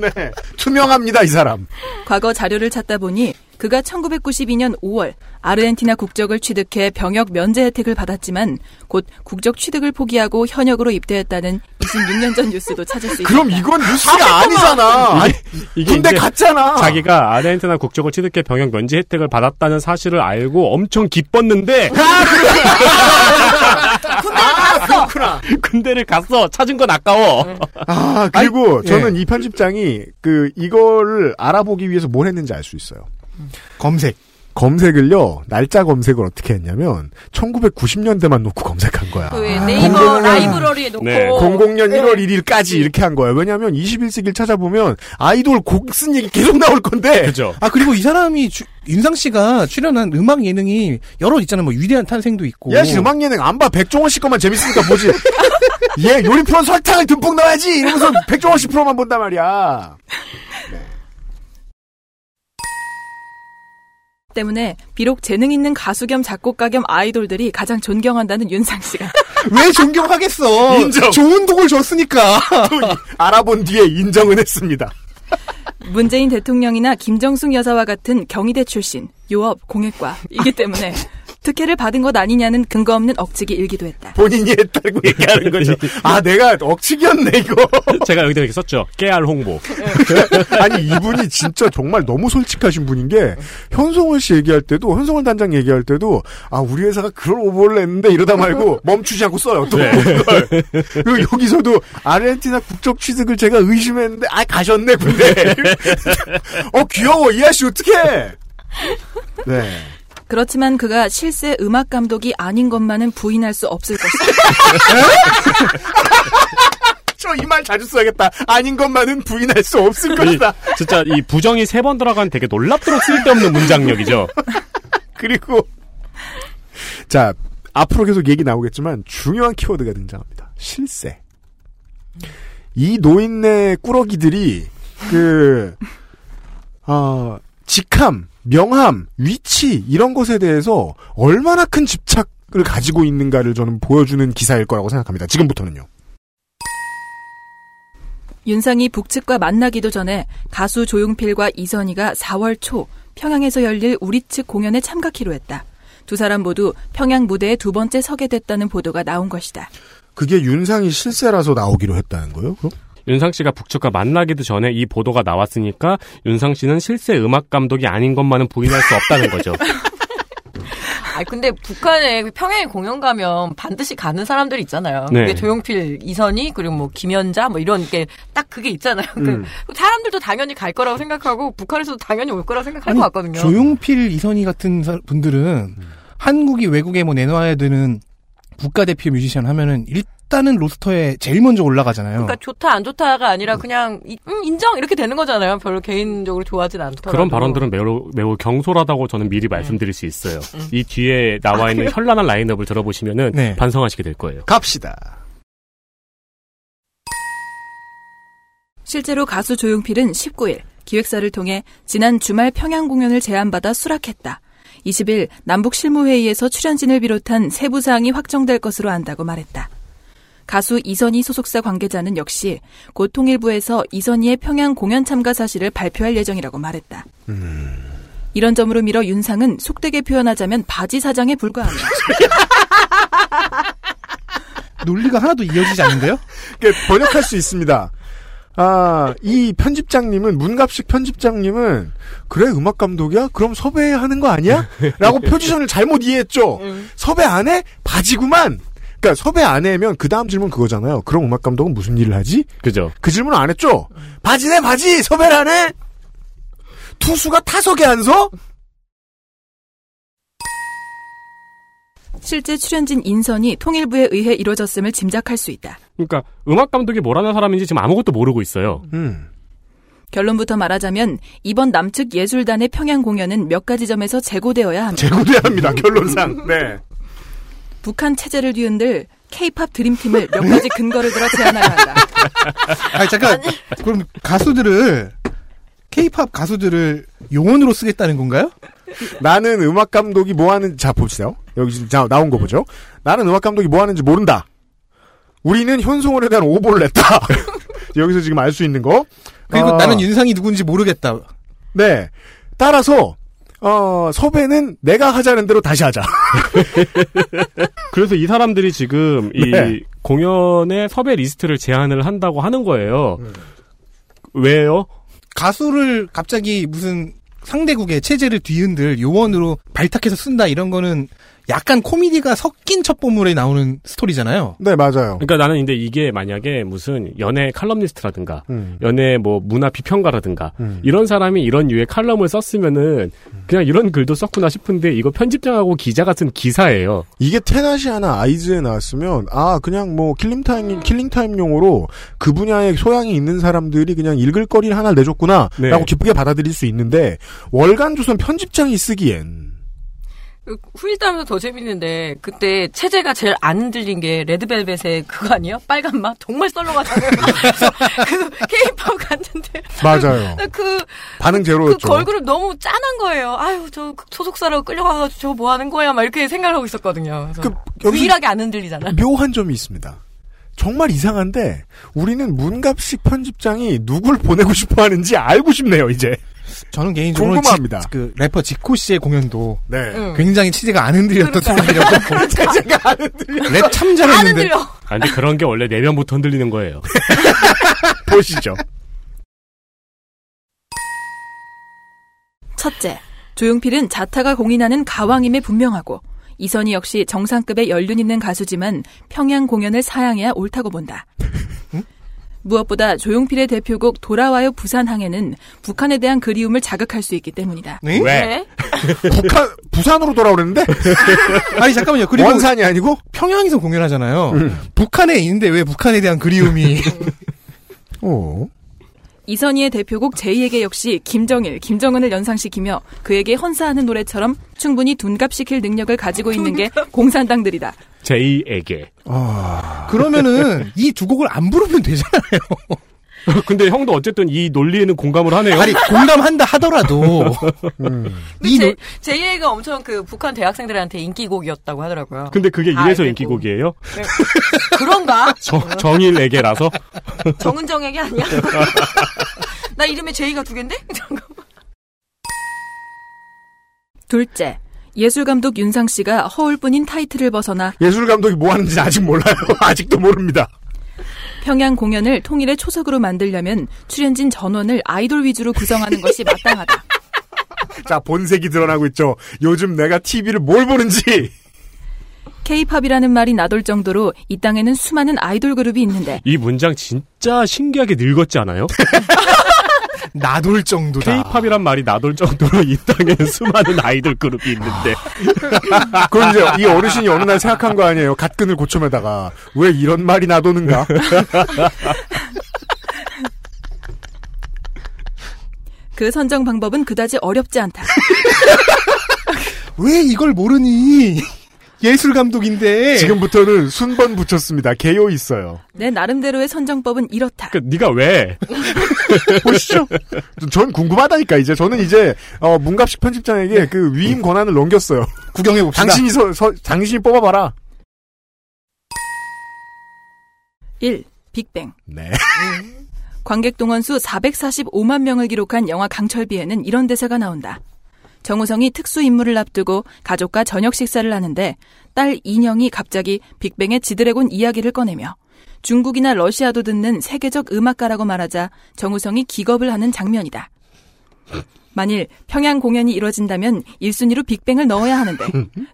네. 투명합니다, 이 사람. 과거 자료를 찾다 보니 그가 1992년 5월 아르헨티나 국적을 취득해 병역 면제 혜택을 받았지만 곧 국적 취득을 포기하고 현역으로 입대했다는 26년 전 뉴스도 찾을 수 있다. 그럼 이건 뉴스가 아니잖아. 아니, 이게 군대 갔잖아. 자기가 아르헨티나 국적을 취득해 병역 면제 혜택을 받았다는 사실을 알고 엄청 기뻤는데 아, [LAUGHS] 그렇구나. 군대를 갔어. 찾은 건 아까워. 아, 그리고 아니, 저는 예. 이 편집장이 그 이거를 알아보기 위해서 뭘 했는지 알 수 있어요. 검색. 검색을요, 날짜 검색을 어떻게 했냐면, 1990년대만 놓고 검색한 거야. 그 네이버 라이브러리에 놓고 네. 00년 1월 1일까지 이렇게 한 거예요. 왜냐면 21세기를 찾아보면 아이돌 곡 쓴 얘기 계속 나올 건데. 그죠. 아 그리고 이 사람이 주- 윤상 씨가 출연한 음악 예능이 여러 있잖아요. 뭐 위대한 탄생도 있고. 야, 씨, 음악 예능 안 봐. 백종원 씨 것만 재밌으니까 보지. 얘 [LAUGHS] 요리 프로 설탕을 듬뿍 넣어야지! 이러면서 백종원 씨 프로만 본단 말이야. [LAUGHS] 때문에 비록 재능 있는 가수 겸 작곡가 겸 아이돌들이 가장 존경한다는 윤상 씨가 [LAUGHS] 왜 존경하겠어? 인정. 좋은 곡을 줬으니까. 알아본 뒤에 인정은 했습니다. 문재인 대통령이나 김정숙 여사와 같은 경희대 출신, 요업, 공예과이기 때문에 [LAUGHS] 특혜를 받은 것 아니냐는 근거 없는 억측이 일기도 했다. 본인이 했다고 얘기하는 거죠. [LAUGHS] 아, 내가 억측이었네, 이거. [LAUGHS] 제가 여기다 이렇게 썼죠. 깨알 홍보. [LAUGHS] 아니, 이분이 진짜 정말 너무 솔직하신 분인 게, 현송월 씨 얘기할 때도, 현송월 단장 얘기할 때도, 아, 우리 회사가 그런 오버를 했는데 이러다 말고 멈추지 않고 써요. 또 네. 그리고 여기서도 아르헨티나 국적 취득을 제가 의심했는데, 아, 가셨네, 군대. 어, 귀여워. 이 아씨 어떡해. 네. 그렇지만 그가 실세 음악 감독이 아닌 것만은 부인할 수 없을 것이다. [LAUGHS] 저 이 말 자주 써야겠다. 아닌 것만은 부인할 수 없을 것이다. 이, 진짜 이 부정이 세 번 들어간 되게 놀랍도록 쓸데없는 문장력이죠. [LAUGHS] 그리고 자 앞으로 계속 얘기 나오겠지만 중요한 키워드가 등장합니다. 실세. 이 노인네 꾸러기들이 그 어, 직함, 명함, 위치 이런 것에 대해서 얼마나 큰 집착을 가지고 있는가를 저는 보여주는 기사일 거라고 생각합니다. 지금부터는요. 윤상이 북측과 만나기도 전에 가수 조용필과 이선희가 4월 초 평양에서 열릴 우리 측 공연에 참가키로 했다. 두 사람 모두 평양 무대에 두 번째 서게 됐다는 보도가 나온 것이다. 그게 윤상이 실세라서 나오기로 했다는 거예요? 그럼? 윤상 씨가 북측과 만나기도 전에 이 보도가 나왔으니까 윤상 씨는 실세 음악 감독이 아닌 것만은 부인할 수 없다는 거죠. [LAUGHS] 아 근데 북한에 평양에 공연 가면 반드시 가는 사람들이 있잖아요. 네. 그게 조용필, 이선희 그리고 뭐 김연자 뭐 이런 게 딱 그게 있잖아요. 음. 그 사람들도 당연히 갈 거라고 생각하고 북한에서도 당연히 올 거라고 생각할 아니, 것 같거든요. 조용필, 이선희 같은 사- 분들은 한국이 외국에 뭐 내놔야 되는 국가대표 뮤지션 하면은 일 단은 로스터에 제일 먼저 올라가잖아요. 그러니까 좋다 안 좋다가 아니라 그냥 이- 음, 인정 이렇게 되는 거잖아요. 별로 개인적으로 좋아하진 않더라도. 그런 발언들은 매우 매우 경솔하다고 저는 미리 말씀드릴 수 있어요. 음. 이 뒤에 나와 있는 현란한 라인업을 들어보시면은 네. 반성하시게 될 거예요. 갑시다. 실제로 가수 조용필은 19일 기획사를 통해 지난 주말 평양 공연을 제안받아 수락했다. 20일 남북 실무회의에서 출연진을 비롯한 세부 사항이 확정될 것으로 안다고 말했다. 가수 이선희 소속사 관계자는 역시 곧 통일부에서 이선희의 평양 공연 참가 사실을 발표할 예정이라고 말했다. 이런 점으로 밀어 윤상은 속되게 표현하자면 바지 사장에 불과합니다. [LAUGHS] 논리가 하나도 이어지지 않는데요? 그러니까 번역할 수 있습니다. 아, 이 편집장님은, 문갑식 편집장님은, 그래, 음악 감독이야? 그럼 섭외하는 거 아니야? 라고 [LAUGHS] 포지션을 잘못 이해했죠? 섭외 안 해? 바지구만! 그니까 섭외 안 해면 그 다음 질문 그거잖아요. 그럼 음악 감독은 무슨 일을 하지? 그죠. 그 질문 안 했죠? 바지네, 바지! 섭외를 안 해? 투수가 타석에 안 서? 실제 출연진 인선이 통일부에 의해 이뤄졌음을 짐작할 수 있다. 그러니까 음악 감독이 뭐라는 사람인지 지금 아무것도 모르고 있어요. 음. 결론부터 말하자면 이번 남측 예술단의 평양 공연은 몇 가지 점에서 재고되어야 합니다. 재고돼야 합니다, 결론상. 네. 북한 체제를 뒤흔들 K-팝 드림팀을 몇 가지 근거를 들어 제안하려 한다. 아니 잠깐 그럼 가수들을 K-팝 가수들을 용언으로 쓰겠다는 건가요? 나는 음악 감독이 뭐 하는지, 자, 봅시다. 여기 자, 나온 거 보죠. 나는 음악 감독이 뭐 하는지 모른다. 우리는 현송월에 대한 오보를 냈다. [LAUGHS] 여기서 지금 알 수 있는 거. 그리고 어, 나는 윤상이 누군지 모르겠다. 네. 따라서, 어, 섭외는 내가 하자는 대로 다시 하자. [LAUGHS] 그래서 이 사람들이 지금 이 네. 공연의 섭외 리스트를 제안을 한다고 하는 거예요. 음. 왜요? 가수를 갑자기 무슨 상대국의 체제를 뒤흔들 요원으로 발탁해서 쓴다 이런 거는 약간 코미디가 섞인 첩보물에 나오는 스토리잖아요. 네, 맞아요. 그러니까 나는 근데 이게 만약에 무슨 연예 칼럼니스트라든가 음. 연예 뭐 문화 비평가라든가 음. 이런 사람이 이런 유의 칼럼을 썼으면은 그냥 이런 글도 썼구나 싶은데 이거 편집장하고 기자가 쓴 기사예요. 이게 텐아시아나 아이즈에 나왔으면, 아, 그냥 뭐, killing time, killing time용으로 그 분야에 소양이 있는 사람들이 그냥 읽을 거리를 하나 내줬구나, 네. 라고 기쁘게 받아들일 수 있는데, 월간 조선 편집장이 쓰기엔, 후일담에서 더 재밌는데 그때 체제가 제일 안 들린 게 레드벨벳의 그거 아니에요? 빨간 맛 정말 썰렁하잖아요. [LAUGHS] 그 K-팝 갔는데 맞아요. 그 반응 그 제로였죠. 걸그룹 너무 짠한 거예요. 아유 저 소속사로 끌려가가지고 저뭐 하는 거야 막 이렇게 생각을 하고 있었거든요. 여기서 유일하게 안 흔들리잖아. 묘한 점이 있습니다. 정말 이상한데, 우리는 문갑식 편집장이 누굴 보내고 싶어 하는지 알고 싶네요, 이제. 저는 개인적으로 궁금합니다. 지- 그 래퍼 지코 씨의 공연도 네. 응. 굉장히 치즈가 안 흔들렸던 생각이었고 치즈가 [LAUGHS] 안 흔들려. 랩참안 잘했는데 흔들려. 아, 근데 그런 게 원래 내면부터 흔들리는 거예요. [LAUGHS] 보시죠. 첫째, 조용필은 자타가 공인하는 가왕임에 분명하고 이선희 역시 정상급의 연륜 있는 가수지만 평양 공연을 사양해야 옳다고 본다. 무엇보다 조용필의 대표곡 돌아와요 부산항에는 북한에 대한 그리움을 자극할 수 있기 때문이다. 네? 왜? [LAUGHS] 북한 부산으로 돌아오랬는데 [LAUGHS] 아니 잠깐만요. 그리고 원산이 아니고 평양에서 공연하잖아요. 북한에 있는데 왜 북한에 대한 그리움이 오. [LAUGHS] 이선희의 대표곡 제2에게 역시 김정일, 김정은을 연상시키며 그에게 헌사하는 노래처럼 충분히 둔갑시킬 능력을 가지고 있는 게 공산당들이다. 제이에게. 그러면은 이 두 곡을 안 부르면 되잖아요. [LAUGHS] 근데 형도 어쨌든 이 논리에는 공감을 하네요. 아니 공감한다 하더라도 [LAUGHS] 근데 이 제, 노- 제2회가 엄청 그 북한 대학생들한테 인기곡이었다고 하더라고요. 근데 그게 다 이래서 알고 인기곡이에요? 네. 그런가? [LAUGHS] 정, 정일에게라서? 정은정에게 아니야? 나 이름에 제이가 두 갠데? 잠깐만. 둘째, 예술감독 윤상 씨가 허울뿐인 타이틀을 벗어나 예술 감독이 뭐 하는지 아직 몰라요. [LAUGHS] 아직도 모릅니다. 평양 공연을 통일의 초석으로 만들려면 출연진 전원을 아이돌 위주로 구성하는 것이 마땅하다. [LAUGHS] 자, 본색이 드러나고 있죠. 요즘 내가 TV를 뭘 보는지. K-팝이라는 말이 나돌 정도로 이 땅에는 수많은 아이돌 그룹이 있는데 이 문장 진짜 신기하게 늙었지 않아요? [LAUGHS] 나돌 정도다. K-팝이란 말이 나돌 정도로 이 땅에는 수많은 아이돌 그룹이 있는데. 그건 이제 이 어르신이 어느 날 생각한 거 아니에요. 갓근을 고쳐매다가 왜 이런 말이 나도는가? 그 선정 방법은 그다지 어렵지 않다. 왜 이걸 모르니? 예술 감독인데 지금부터는 순번 붙였습니다. 개요 있어요. 내 나름대로의 선정법은 이렇다. 그 네가 왜? [LAUGHS] 보시죠. 전 궁금하다니까 이제 저는 이제 어, 문갑식 편집장에게 그 위임 권한을 넘겼어요. 구경해 봅시다. 당신이 서, 서- 당신이 뽑아봐라. 1. 빅뱅. 네. 관객 동원 수 445만 명을 기록한 영화 강철비에는 이런 대사가 나온다. 정우성이 특수 임무를 앞두고 가족과 저녁 식사를 하는데 딸 인형이 갑자기 빅뱅의 지드래곤 이야기를 꺼내며 중국이나 러시아도 듣는 세계적 음악가라고 말하자 정우성이 기겁을 하는 장면이다. 만일 평양 공연이 이뤄진다면 1순위로 빅뱅을 넣어야 하는데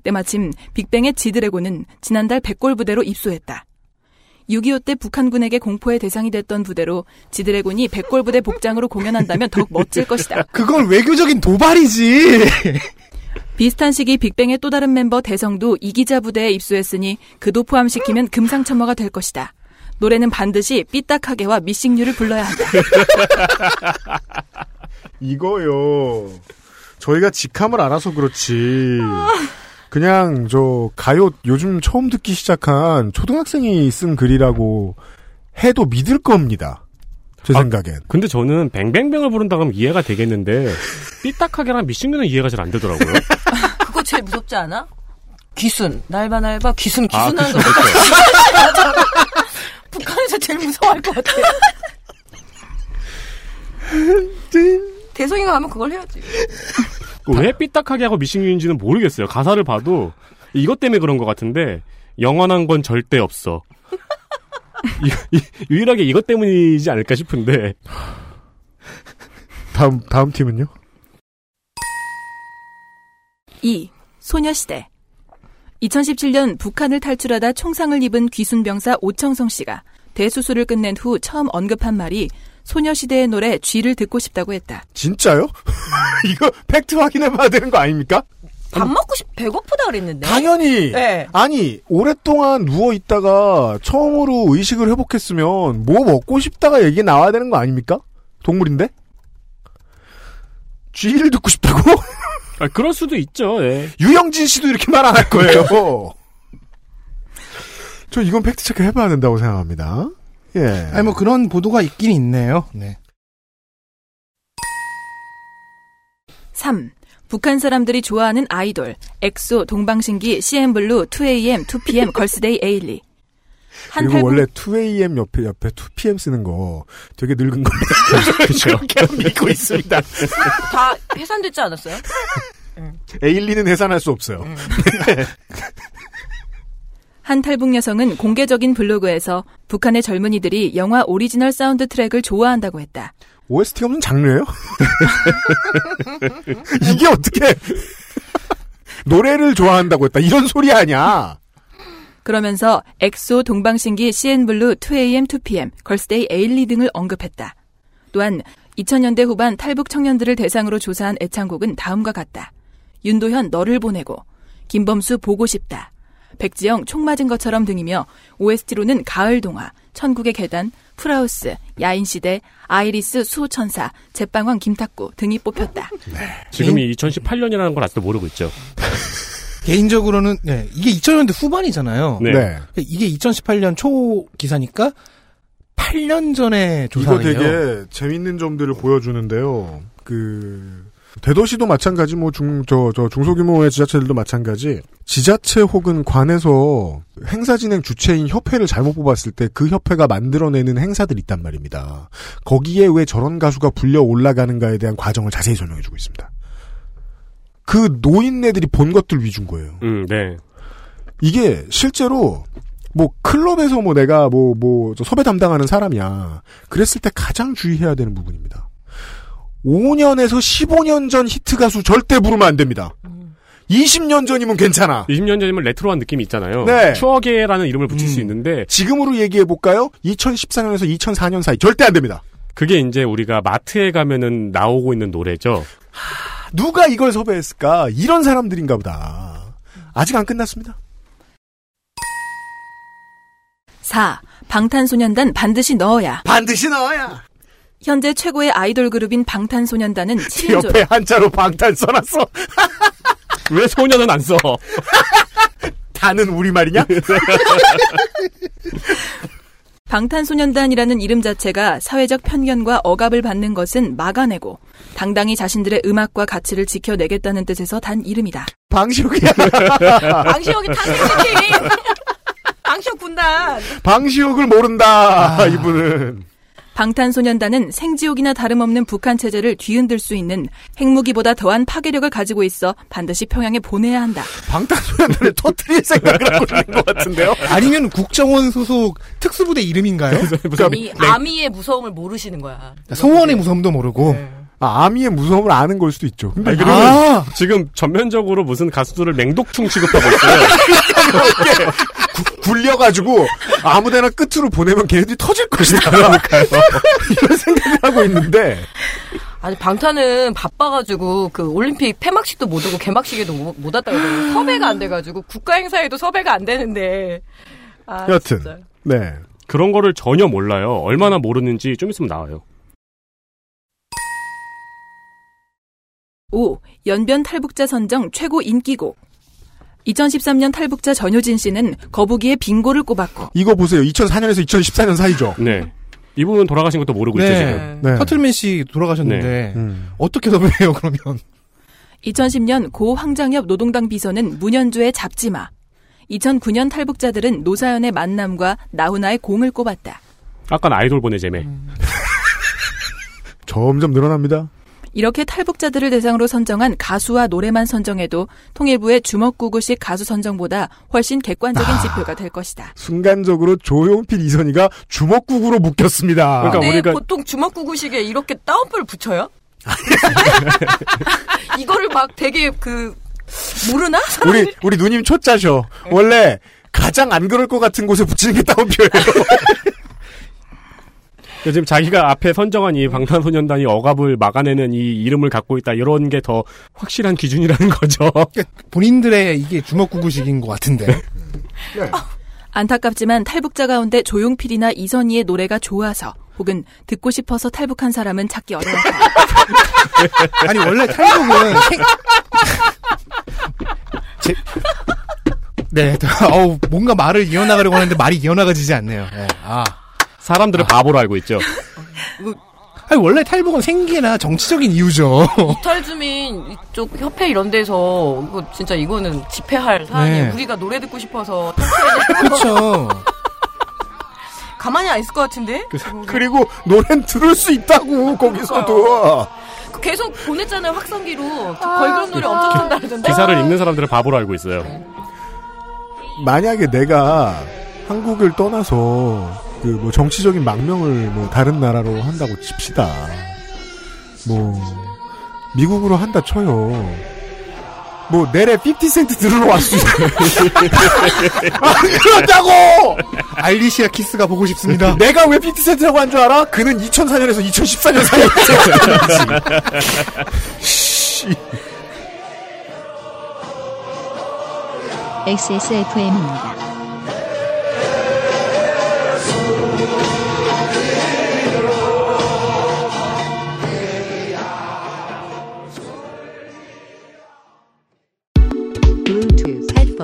때마침 빅뱅의 지드래곤은 지난달 백골 부대로 입소했다. 6.25 때 북한군에게 공포의 대상이 됐던 부대로 지드래곤이 백골 부대 복장으로 공연한다면 더욱 멋질 것이다. [LAUGHS] 그건 외교적인 도발이지. [LAUGHS] 비슷한 시기 빅뱅의 또 다른 멤버 대성도 이기자 부대에 입소했으니 그도 포함시키면 금상첨화가 될 것이다. 노래는 반드시 삐딱하게와 미싱류를 불러야 한다. [LAUGHS] 이거요. 저희가 직함을 알아서 그렇지. 그냥 저 가요 요즘 처음 듣기 시작한 초등학생이 쓴 글이라고 해도 믿을 겁니다. 제 아, 생각엔. 근데 저는 뱅뱅뱅을 부른다 그러면 이해가 되겠는데 삐딱하게랑 미싱류는 이해가 잘 안 되더라고요. [LAUGHS] 그거 제일 무섭지 않아? 귀순. 날봐 날봐 귀순 아, 귀순하는 거. 그쵸, [LAUGHS] 북한에서 제일 무서워할 것 같아. [LAUGHS] 대성이가 가면 그걸 해야지. 왜 삐딱하게 하고 미싱류인지는 모르겠어요. 가사를 봐도 이것 때문에 그런 것 같은데 영원한 건 절대 없어. 이- 이- 유일하게 이것 때문이지 않을까 싶은데 다음 다음 팀은요? 2. 소녀시대 2017년 북한을 탈출하다 총상을 입은 귀순병사 오청성 씨가 대수술을 끝낸 후 처음 언급한 말이 소녀시대의 노래 쥐를 듣고 싶다고 했다. 진짜요? [LAUGHS] 이거 팩트 확인해봐야 되는 거 아닙니까? 밥 먹고 싶 배고프다 그랬는데. 당연히. 네. 아니 오랫동안 누워 있다가 처음으로 의식을 회복했으면 뭐 먹고 싶다가 얘기 나와야 되는 거 아닙니까? 동물인데? 쥐를 듣고 싶다고? [LAUGHS] 아, 그럴 수도 있죠. 예. 유영진 씨도 이렇게 말 안 할 거예요. [LAUGHS] 저 이건 fact check 해봐야 된다고 생각합니다. 예. 아니 뭐 그런 보도가 있긴 있네요. 네. 3. 북한 사람들이 좋아하는 아이돌 엑소, 동방신기, CN블루, 2AM, 2PM, 걸스데이, 에일리 한 그리고 탈북- 원래 2AM 옆에 옆에 2PM 쓰는 거 되게 늙은 겁니다. [LAUGHS] 그렇죠. [LAUGHS] 그렇게 믿고 있습니다. [LAUGHS] 다 해산됐지 않았어요? 에일리는 해산할 수 없어요. 한 탈북 여성은 공개적인 블로그에서 북한의 젊은이들이 영화 오리지널 사운드 트랙을 좋아한다고 했다. OST 없는 장르예요? [LAUGHS] 이게 어떻게 [LAUGHS] 노래를 좋아한다고 했다. 이런 소리 아니야. 그러면서 엑소, 동방신기, CN블루, 2AM, 2PM, 걸스데이, 에일리 등을 언급했다. 또한 2000년대 후반 탈북 청년들을 대상으로 조사한 애창곡은 다음과 같다. 윤도현 너를 보내고, 김범수 보고 싶다, 백지영 총 맞은 것처럼 등이며 OST로는 가을 동화, 천국의 계단, 풀하우스, 야인시대, 아이리스 수호천사, 제빵왕 김탁구 등이 뽑혔다. 지금이 2018년이라는 걸 아직도 모르고 있죠. [LAUGHS] 개인적으로는 네, 이게 2000년대 후반이잖아요. 네. 네. 이게 2018년 초 기사니까 8년 전에 이거 조사예요. 되게 재밌는 점들을 보여주는데요. 그 대도시도 마찬가지, 뭐 중 저 저 중소규모의 지자체들도 마찬가지. 지자체 혹은 관에서 행사 진행 주체인 협회를 잘못 뽑았을 때 그 협회가 만들어내는 행사들 있단 말입니다. 거기에 왜 저런 가수가 불려 올라가는가에 대한 과정을 자세히 설명해주고 있습니다. 그 노인네들이 본 것들 위주인 거예요. 음, 네. 이게 실제로 뭐 클럽에서 뭐 내가 뭐뭐 섭외 담당하는 사람이야. 그랬을 때 가장 주의해야 되는 부분입니다. 5년에서 15년 전 히트 가수 절대 부르면 안 됩니다. 20년 전이면 괜찮아. 20년 전이면 retro한 느낌이 있잖아요. 네. 추억이라는 이름을 붙일 수 있는데 지금으로 얘기해 볼까요? 2014년에서 2004년 사이 절대 안 됩니다. 그게 이제 우리가 마트에 가면은 나오고 있는 노래죠. 누가 이걸 섭외했을까? 이런 사람들인가 보다. 아직 안 끝났습니다. 4. 방탄소년단 반드시 넣어야. 반드시 넣어야. 현재 최고의 아이돌 그룹인 방탄소년단은 7년 전 옆에 한자로 방탄 써놨어. [LAUGHS] 왜 소녀는 안 써? [LAUGHS] 다는 우리말이냐? [LAUGHS] 방탄소년단이라는 이름 자체가 사회적 편견과 억압을 받는 것은 막아내고 당당히 자신들의 음악과 가치를 지켜내겠다는 뜻에서 단 이름이다. 방시혁이야. 방시혁이 탄생시킨 방시혁 군단. 방시혁을 모른다. 이분은. 방탄소년단은 생지옥이나 다름없는 북한 체제를 뒤흔들 수 있는 핵무기보다 더한 파괴력을 가지고 있어 반드시 평양에 보내야 한다. 방탄소년단을 [LAUGHS] 터트릴 생각을 하고 있는 것 같은데요? 아니면 국정원 소속 특수부대 이름인가요? 이 아미의 무서움을 모르시는 거야. 소원의 무서움도 모르고. 아, 아미의 무서움을 아는 걸 수도 있죠. 근데 아니, 그리고 아! 지금 전면적으로 무슨 가수들을 맹독충 취급하고 있어요. [LAUGHS] 굴려가지고 아무데나 끝으로 보내면 걔네들이 터질 것이다. [LAUGHS] 이런 생각을 하고 있는데. 아니 방탄은 바빠가지고 그 올림픽 폐막식도 못 오고 개막식에도 못, 못 왔다고 그러고 섭외가 안 돼가지고 국가 행사에도 섭외가 안 되는데. 아, 여튼. 진짜. 네. 그런 거를 전혀 몰라요. 얼마나 모르는지 좀 있으면 나와요. 5. 연변 탈북자 선정 최고 인기곡 2013년 탈북자 전효진 씨는 거북이의 빙고를 꼽았고 이거 보세요. 2004년에서 2014년 사이죠. 네. 이분은 돌아가신 것도 모르고 있죠, 지금. 네. 터틀맨 씨 돌아가셨는데 음. 어떻게 섭외해요 그러면? 2010년 고 황장엽 노동당 비서는 문현주의 잡지마 2009년 탈북자들은 노사연의 만남과 나훈아의 공을 꼽았다. 아까 아이돌 보내재매. [LAUGHS] 점점 늘어납니다. 이렇게 탈북자들을 대상으로 선정한 가수와 노래만 선정해도 통일부의 주먹구구식 가수 선정보다 훨씬 객관적인 지표가 될 것이다. 순간적으로 조용필 이선희가 주먹국으로 묶였습니다. 그러니까 근데 우리가- 보통 주먹구구식에 이렇게 따옴표를 붙여요? [LAUGHS] 이거를 막 되게 그 모르나? 우리 우리 누님 초짜셔. 원래 가장 안 그럴 것 같은 곳에 붙이는 게 따옴표예요. [LAUGHS] 지금 자기가 앞에 선정한 이 방탄소년단이 억압을 막아내는 이 이름을 갖고 있다 이런 게 더 확실한 기준이라는 거죠. 본인들의 이게 주먹구구식인 것 같은데. [LAUGHS] 안타깝지만 탈북자 가운데 조용필이나 이선희의 노래가 좋아서 혹은 듣고 싶어서 탈북한 사람은 찾기 어려웠다. [LAUGHS] 아니 원래 탈북은 생... [LAUGHS] 제... 네, 어우 뭔가 말을 이어나가려고 하는데 말이 이어나가지지 않네요. 네, 아. 사람들을 바보로 알고 있죠. 아니 원래 탈북은 생계나 정치적인 이유죠. 이탈 주민 이쪽 협회 이런 데서 이거 진짜 이거는 집회할 사안이에요. 네. 우리가 노래 듣고 싶어서 그렇죠. [LAUGHS] 가만히 안 있을 것 같은데? 그리고 노래는 들을 수 있다고 거기서도. 그 계속 보냈잖아요, 확성기로. 걸그룹 노래 엄청 탄다 그러던데. 기사를 읽는 사람들을 바보로 알고 있어요. 만약에 내가 한국을 떠나서 그 뭐 정치적인 망명을 뭐 다른 나라로 한다고 칩시다. 뭐 미국으로 한다 쳐요. 뭐 내래 50센트 들으러 왔어. [LAUGHS] 안 그런다고! 알리시아 키스가 보고 싶습니다. [LAUGHS] 내가 왜 50센트라고 한 줄 알아? 그는 2004년에서 2014년 사이에 [LAUGHS] XSFM입니다.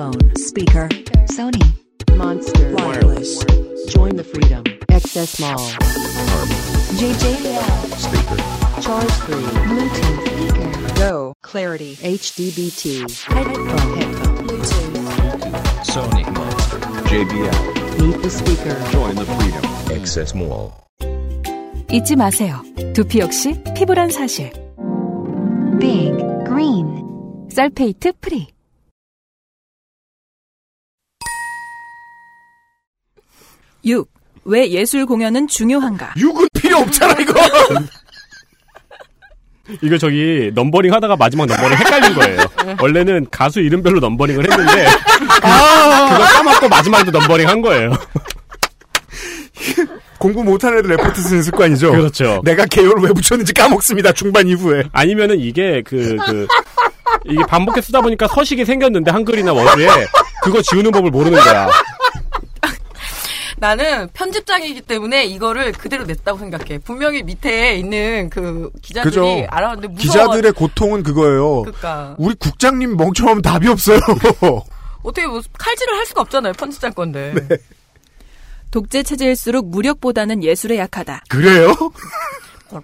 Bluetooth headphone speaker Sony Monster wireless. Join the freedom. XS Mall. JJL speaker. Charge 3 Bluetooth speaker. Go Clarity HDBT headphone headphone Bluetooth. Sony Monster. JBL. Meet the speaker. Join the freedom. Access Mall. 잊지 마세요. 두피 역시 피부란 사실. Big Green. 설페이트 프리. 육. 왜 예술 공연은 중요한가? 6은 필요 없잖아, 이거! [LAUGHS] 이거 저기 numbering 하다가 마지막 numbering 헷갈린 거예요. 원래는 가수 이름별로 numbering을 했는데 [LAUGHS] 그거 까먹고 마지막에도 numbering 한 거예요. [LAUGHS] 공부 못하는 애들 레포트 쓰는 습관이죠. 그렇죠. 내가 개요를 왜 붙였는지 까먹습니다. 중반 이후에. 아니면은 이게 그, 그, 이게 반복해 쓰다 보니까 서식이 생겼는데 한글이나 워드에 그거 지우는 법을 모르는 거야. 나는 편집장이기 때문에 이거를 그대로 냈다고 생각해. 분명히 밑에 있는 그 기자들이 그죠. 알았는데 무서워. 기자들의 고통은 그거예요. 그러니까. 우리 국장님 멍청하면 답이 없어요. [LAUGHS] 어떻게 뭐 칼질을 할 수가 없잖아요. 편집장 건데. 네. 독재 체제일수록 무력보다는 예술에 약하다. 그래요? [LAUGHS]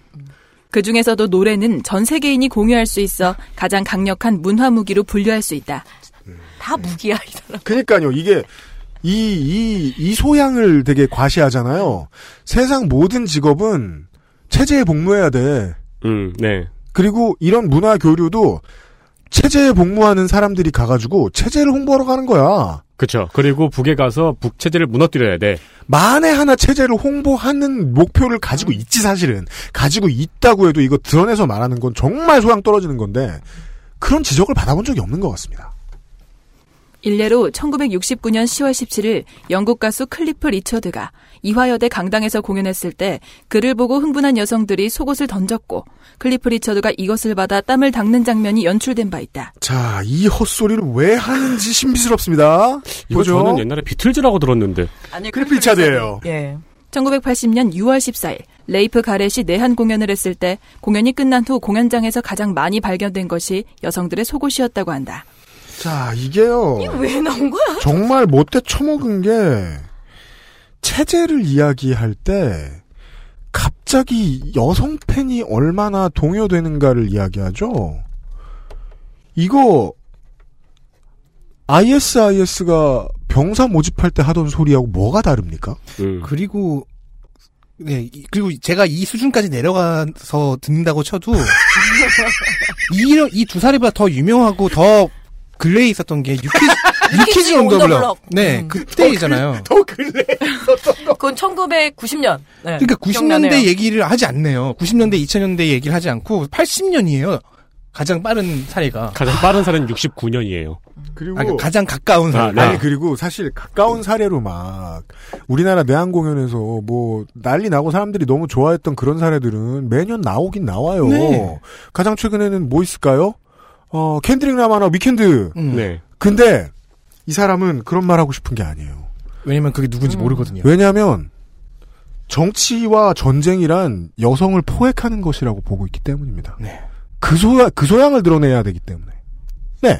그 중에서도 노래는 전 세계인이 공유할 수 있어 가장 강력한 문화 무기로 분류할 수 있다. 다 무기야 이 사람. 그니까요, 이게, 이, 이, 이 소양을 되게 과시하잖아요. 세상 모든 직업은 체제에 복무해야 돼. 음, 네. 그리고 이런 문화 교류도 체제에 복무하는 사람들이 가가지고 체제를 홍보하러 가는 거야. 그쵸. 그리고 북에 가서 북 체제를 무너뜨려야 돼. 만에 하나 체제를 홍보하는 목표를 가지고 있지 사실은 가지고 있다고 해도 이거 드러내서 말하는 건 정말 소양 떨어지는 건데 그런 지적을 받아본 적이 없는 것 같습니다. 일례로 1969년 10월 17일 영국 가수 클리프 리처드가 이화여대 강당에서 공연했을 때 그를 보고 흥분한 여성들이 속옷을 던졌고 클리프 리처드가 이것을 받아 땀을 닦는 장면이 연출된 바 있다. 자, 이 헛소리를 왜 하는지 신비스럽습니다. 이거 보죠. 저는 옛날에 비틀즈라고 들었는데. 아니 클리프 리차드예요. 예. 1980년 6월 14일 레이프 가렛이 내한 공연을 했을 때 공연이 끝난 후 공연장에서 가장 많이 발견된 것이 여성들의 속옷이었다고 한다. 자, 이게요. 이거 왜 나온 거야? 정말 못돼 처먹은 게 체제를 이야기할 때 갑자기 여성 팬이 얼마나 동요되는가를 이야기하죠. 이거 ISIS가 병사 모집할 때 하던 소리하고 뭐가 다릅니까? 음. 그리고 네 이- 그리고 제가 이 수준까지 내려가서 듣는다고 쳐도 [LAUGHS] 이이 두 사례보다 더 유명하고 더 근래에 있었던 게 유키즈 유키즈 온 더 블럭. 네 음. 그때이잖아요. 더 근래. 그건 1990년. 네. 그러니까 90년대 기억나네요. 얘기를 하지 않네요. 90년대 2000년대 얘기를 하지 않고 80년이에요. 가장 빠른 사례가. 가장 빠른 사례는 69년이에요. 그리고 아, 그러니까 가장 가까운 사례. 아, 네. 아니 그리고 사실 가까운 사례로 막 우리나라 내한 공연에서 뭐 난리 나고 사람들이 너무 좋아했던 그런 사례들은 매년 나오긴 나와요. 네. 가장 최근에는 뭐 있을까요? 어 캔드릭 라마나 위켄드. 음. 네. 근데 이 사람은 그런 말 하고 싶은 게 아니에요. 왜냐면 그게 누군지 모르거든요. 왜냐하면 정치와 전쟁이란 여성을 포획하는 것이라고 보고 있기 때문입니다. 네. 그 소야 그 소양을 드러내야 되기 때문에. 네.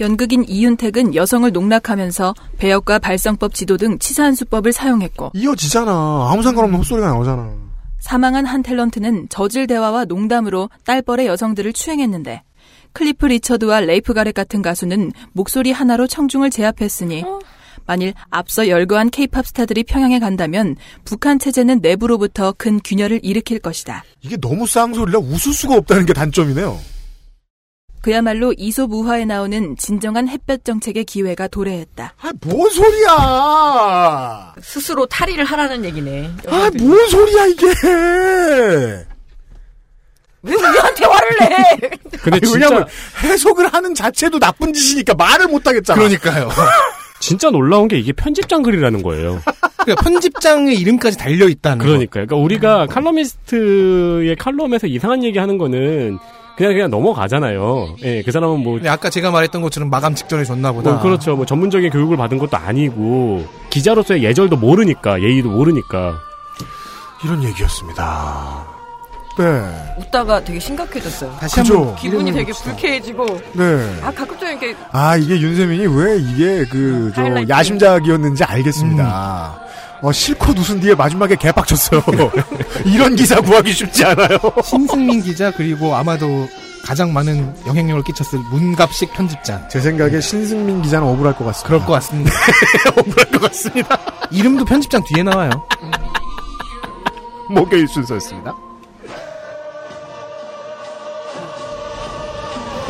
연극인 이윤택은 여성을 농락하면서 배역과 발성법 지도 등 치사한 수법을 사용했고 이어지잖아. 아무 상관없는 헛소리가 나오잖아. 사망한 한 탤런트는 저질 대화와 농담으로 딸뻘의 여성들을 추행했는데 클리프 리처드와 레이프 가렛 같은 가수는 목소리 하나로 청중을 제압했으니 만일 앞서 열거한 케이팝 스타들이 평양에 간다면 북한 체제는 내부로부터 큰 균열을 일으킬 것이다. 이게 너무 쌍소리라 웃을 수가 없다는 게 단점이네요. 그야말로 이솝우화에 나오는 진정한 햇볕 정책의 기회가 도래했다. 아, 뭔 소리야! 스스로 탈의를 하라는 얘기네. 아, 뭔 소리야, 이게! 왜 우리한테 화를 내? 근데 아니, 진짜 왜냐면 해석을 하는 자체도 나쁜 짓이니까 말을 못 하겠잖아. 그러니까요. [LAUGHS] 진짜 놀라운 게 이게 편집장 글이라는 거예요. 그러니까 편집장의 이름까지 달려 있다는 그러니까, 그러니까 우리가 칼럼니스트의 칼럼에서 이상한 얘기 하는 거는 그냥 그냥 넘어가잖아요. 예, 그 사람은 뭐 아까 제가 말했던 것처럼 마감 직전에 줬나 보다. 뭐 그렇죠. 뭐 전문적인 교육을 받은 것도 아니고 기자로서의 예절도 모르니까 예의도 모르니까 이런 얘기였습니다. 네. 웃다가 되게 심각해졌어요. 다시? 한번 기분이 되게 봅시다. 불쾌해지고 네. 아 가끔씩 이렇게 아, 이게 윤세민이 왜 이게 그, 저. 야심작이었는지 알겠습니다. 어, 실컷 웃은 뒤에 마지막에 개빡쳤어요. [LAUGHS] 이런 기사 구하기 쉽지 않아요. 신승민 기자 그리고 아마도 가장 많은 영향력을 끼쳤을 문갑식 편집장. 제 생각에 신승민 기자는 억울할 것 같습니다. 그럴 것 같습니다. [LAUGHS] 억울할 것 같습니다. 이름도 편집장 뒤에 나와요. 목요일 순서였습니다.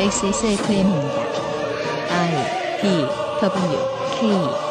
XSFM입니다. I D W K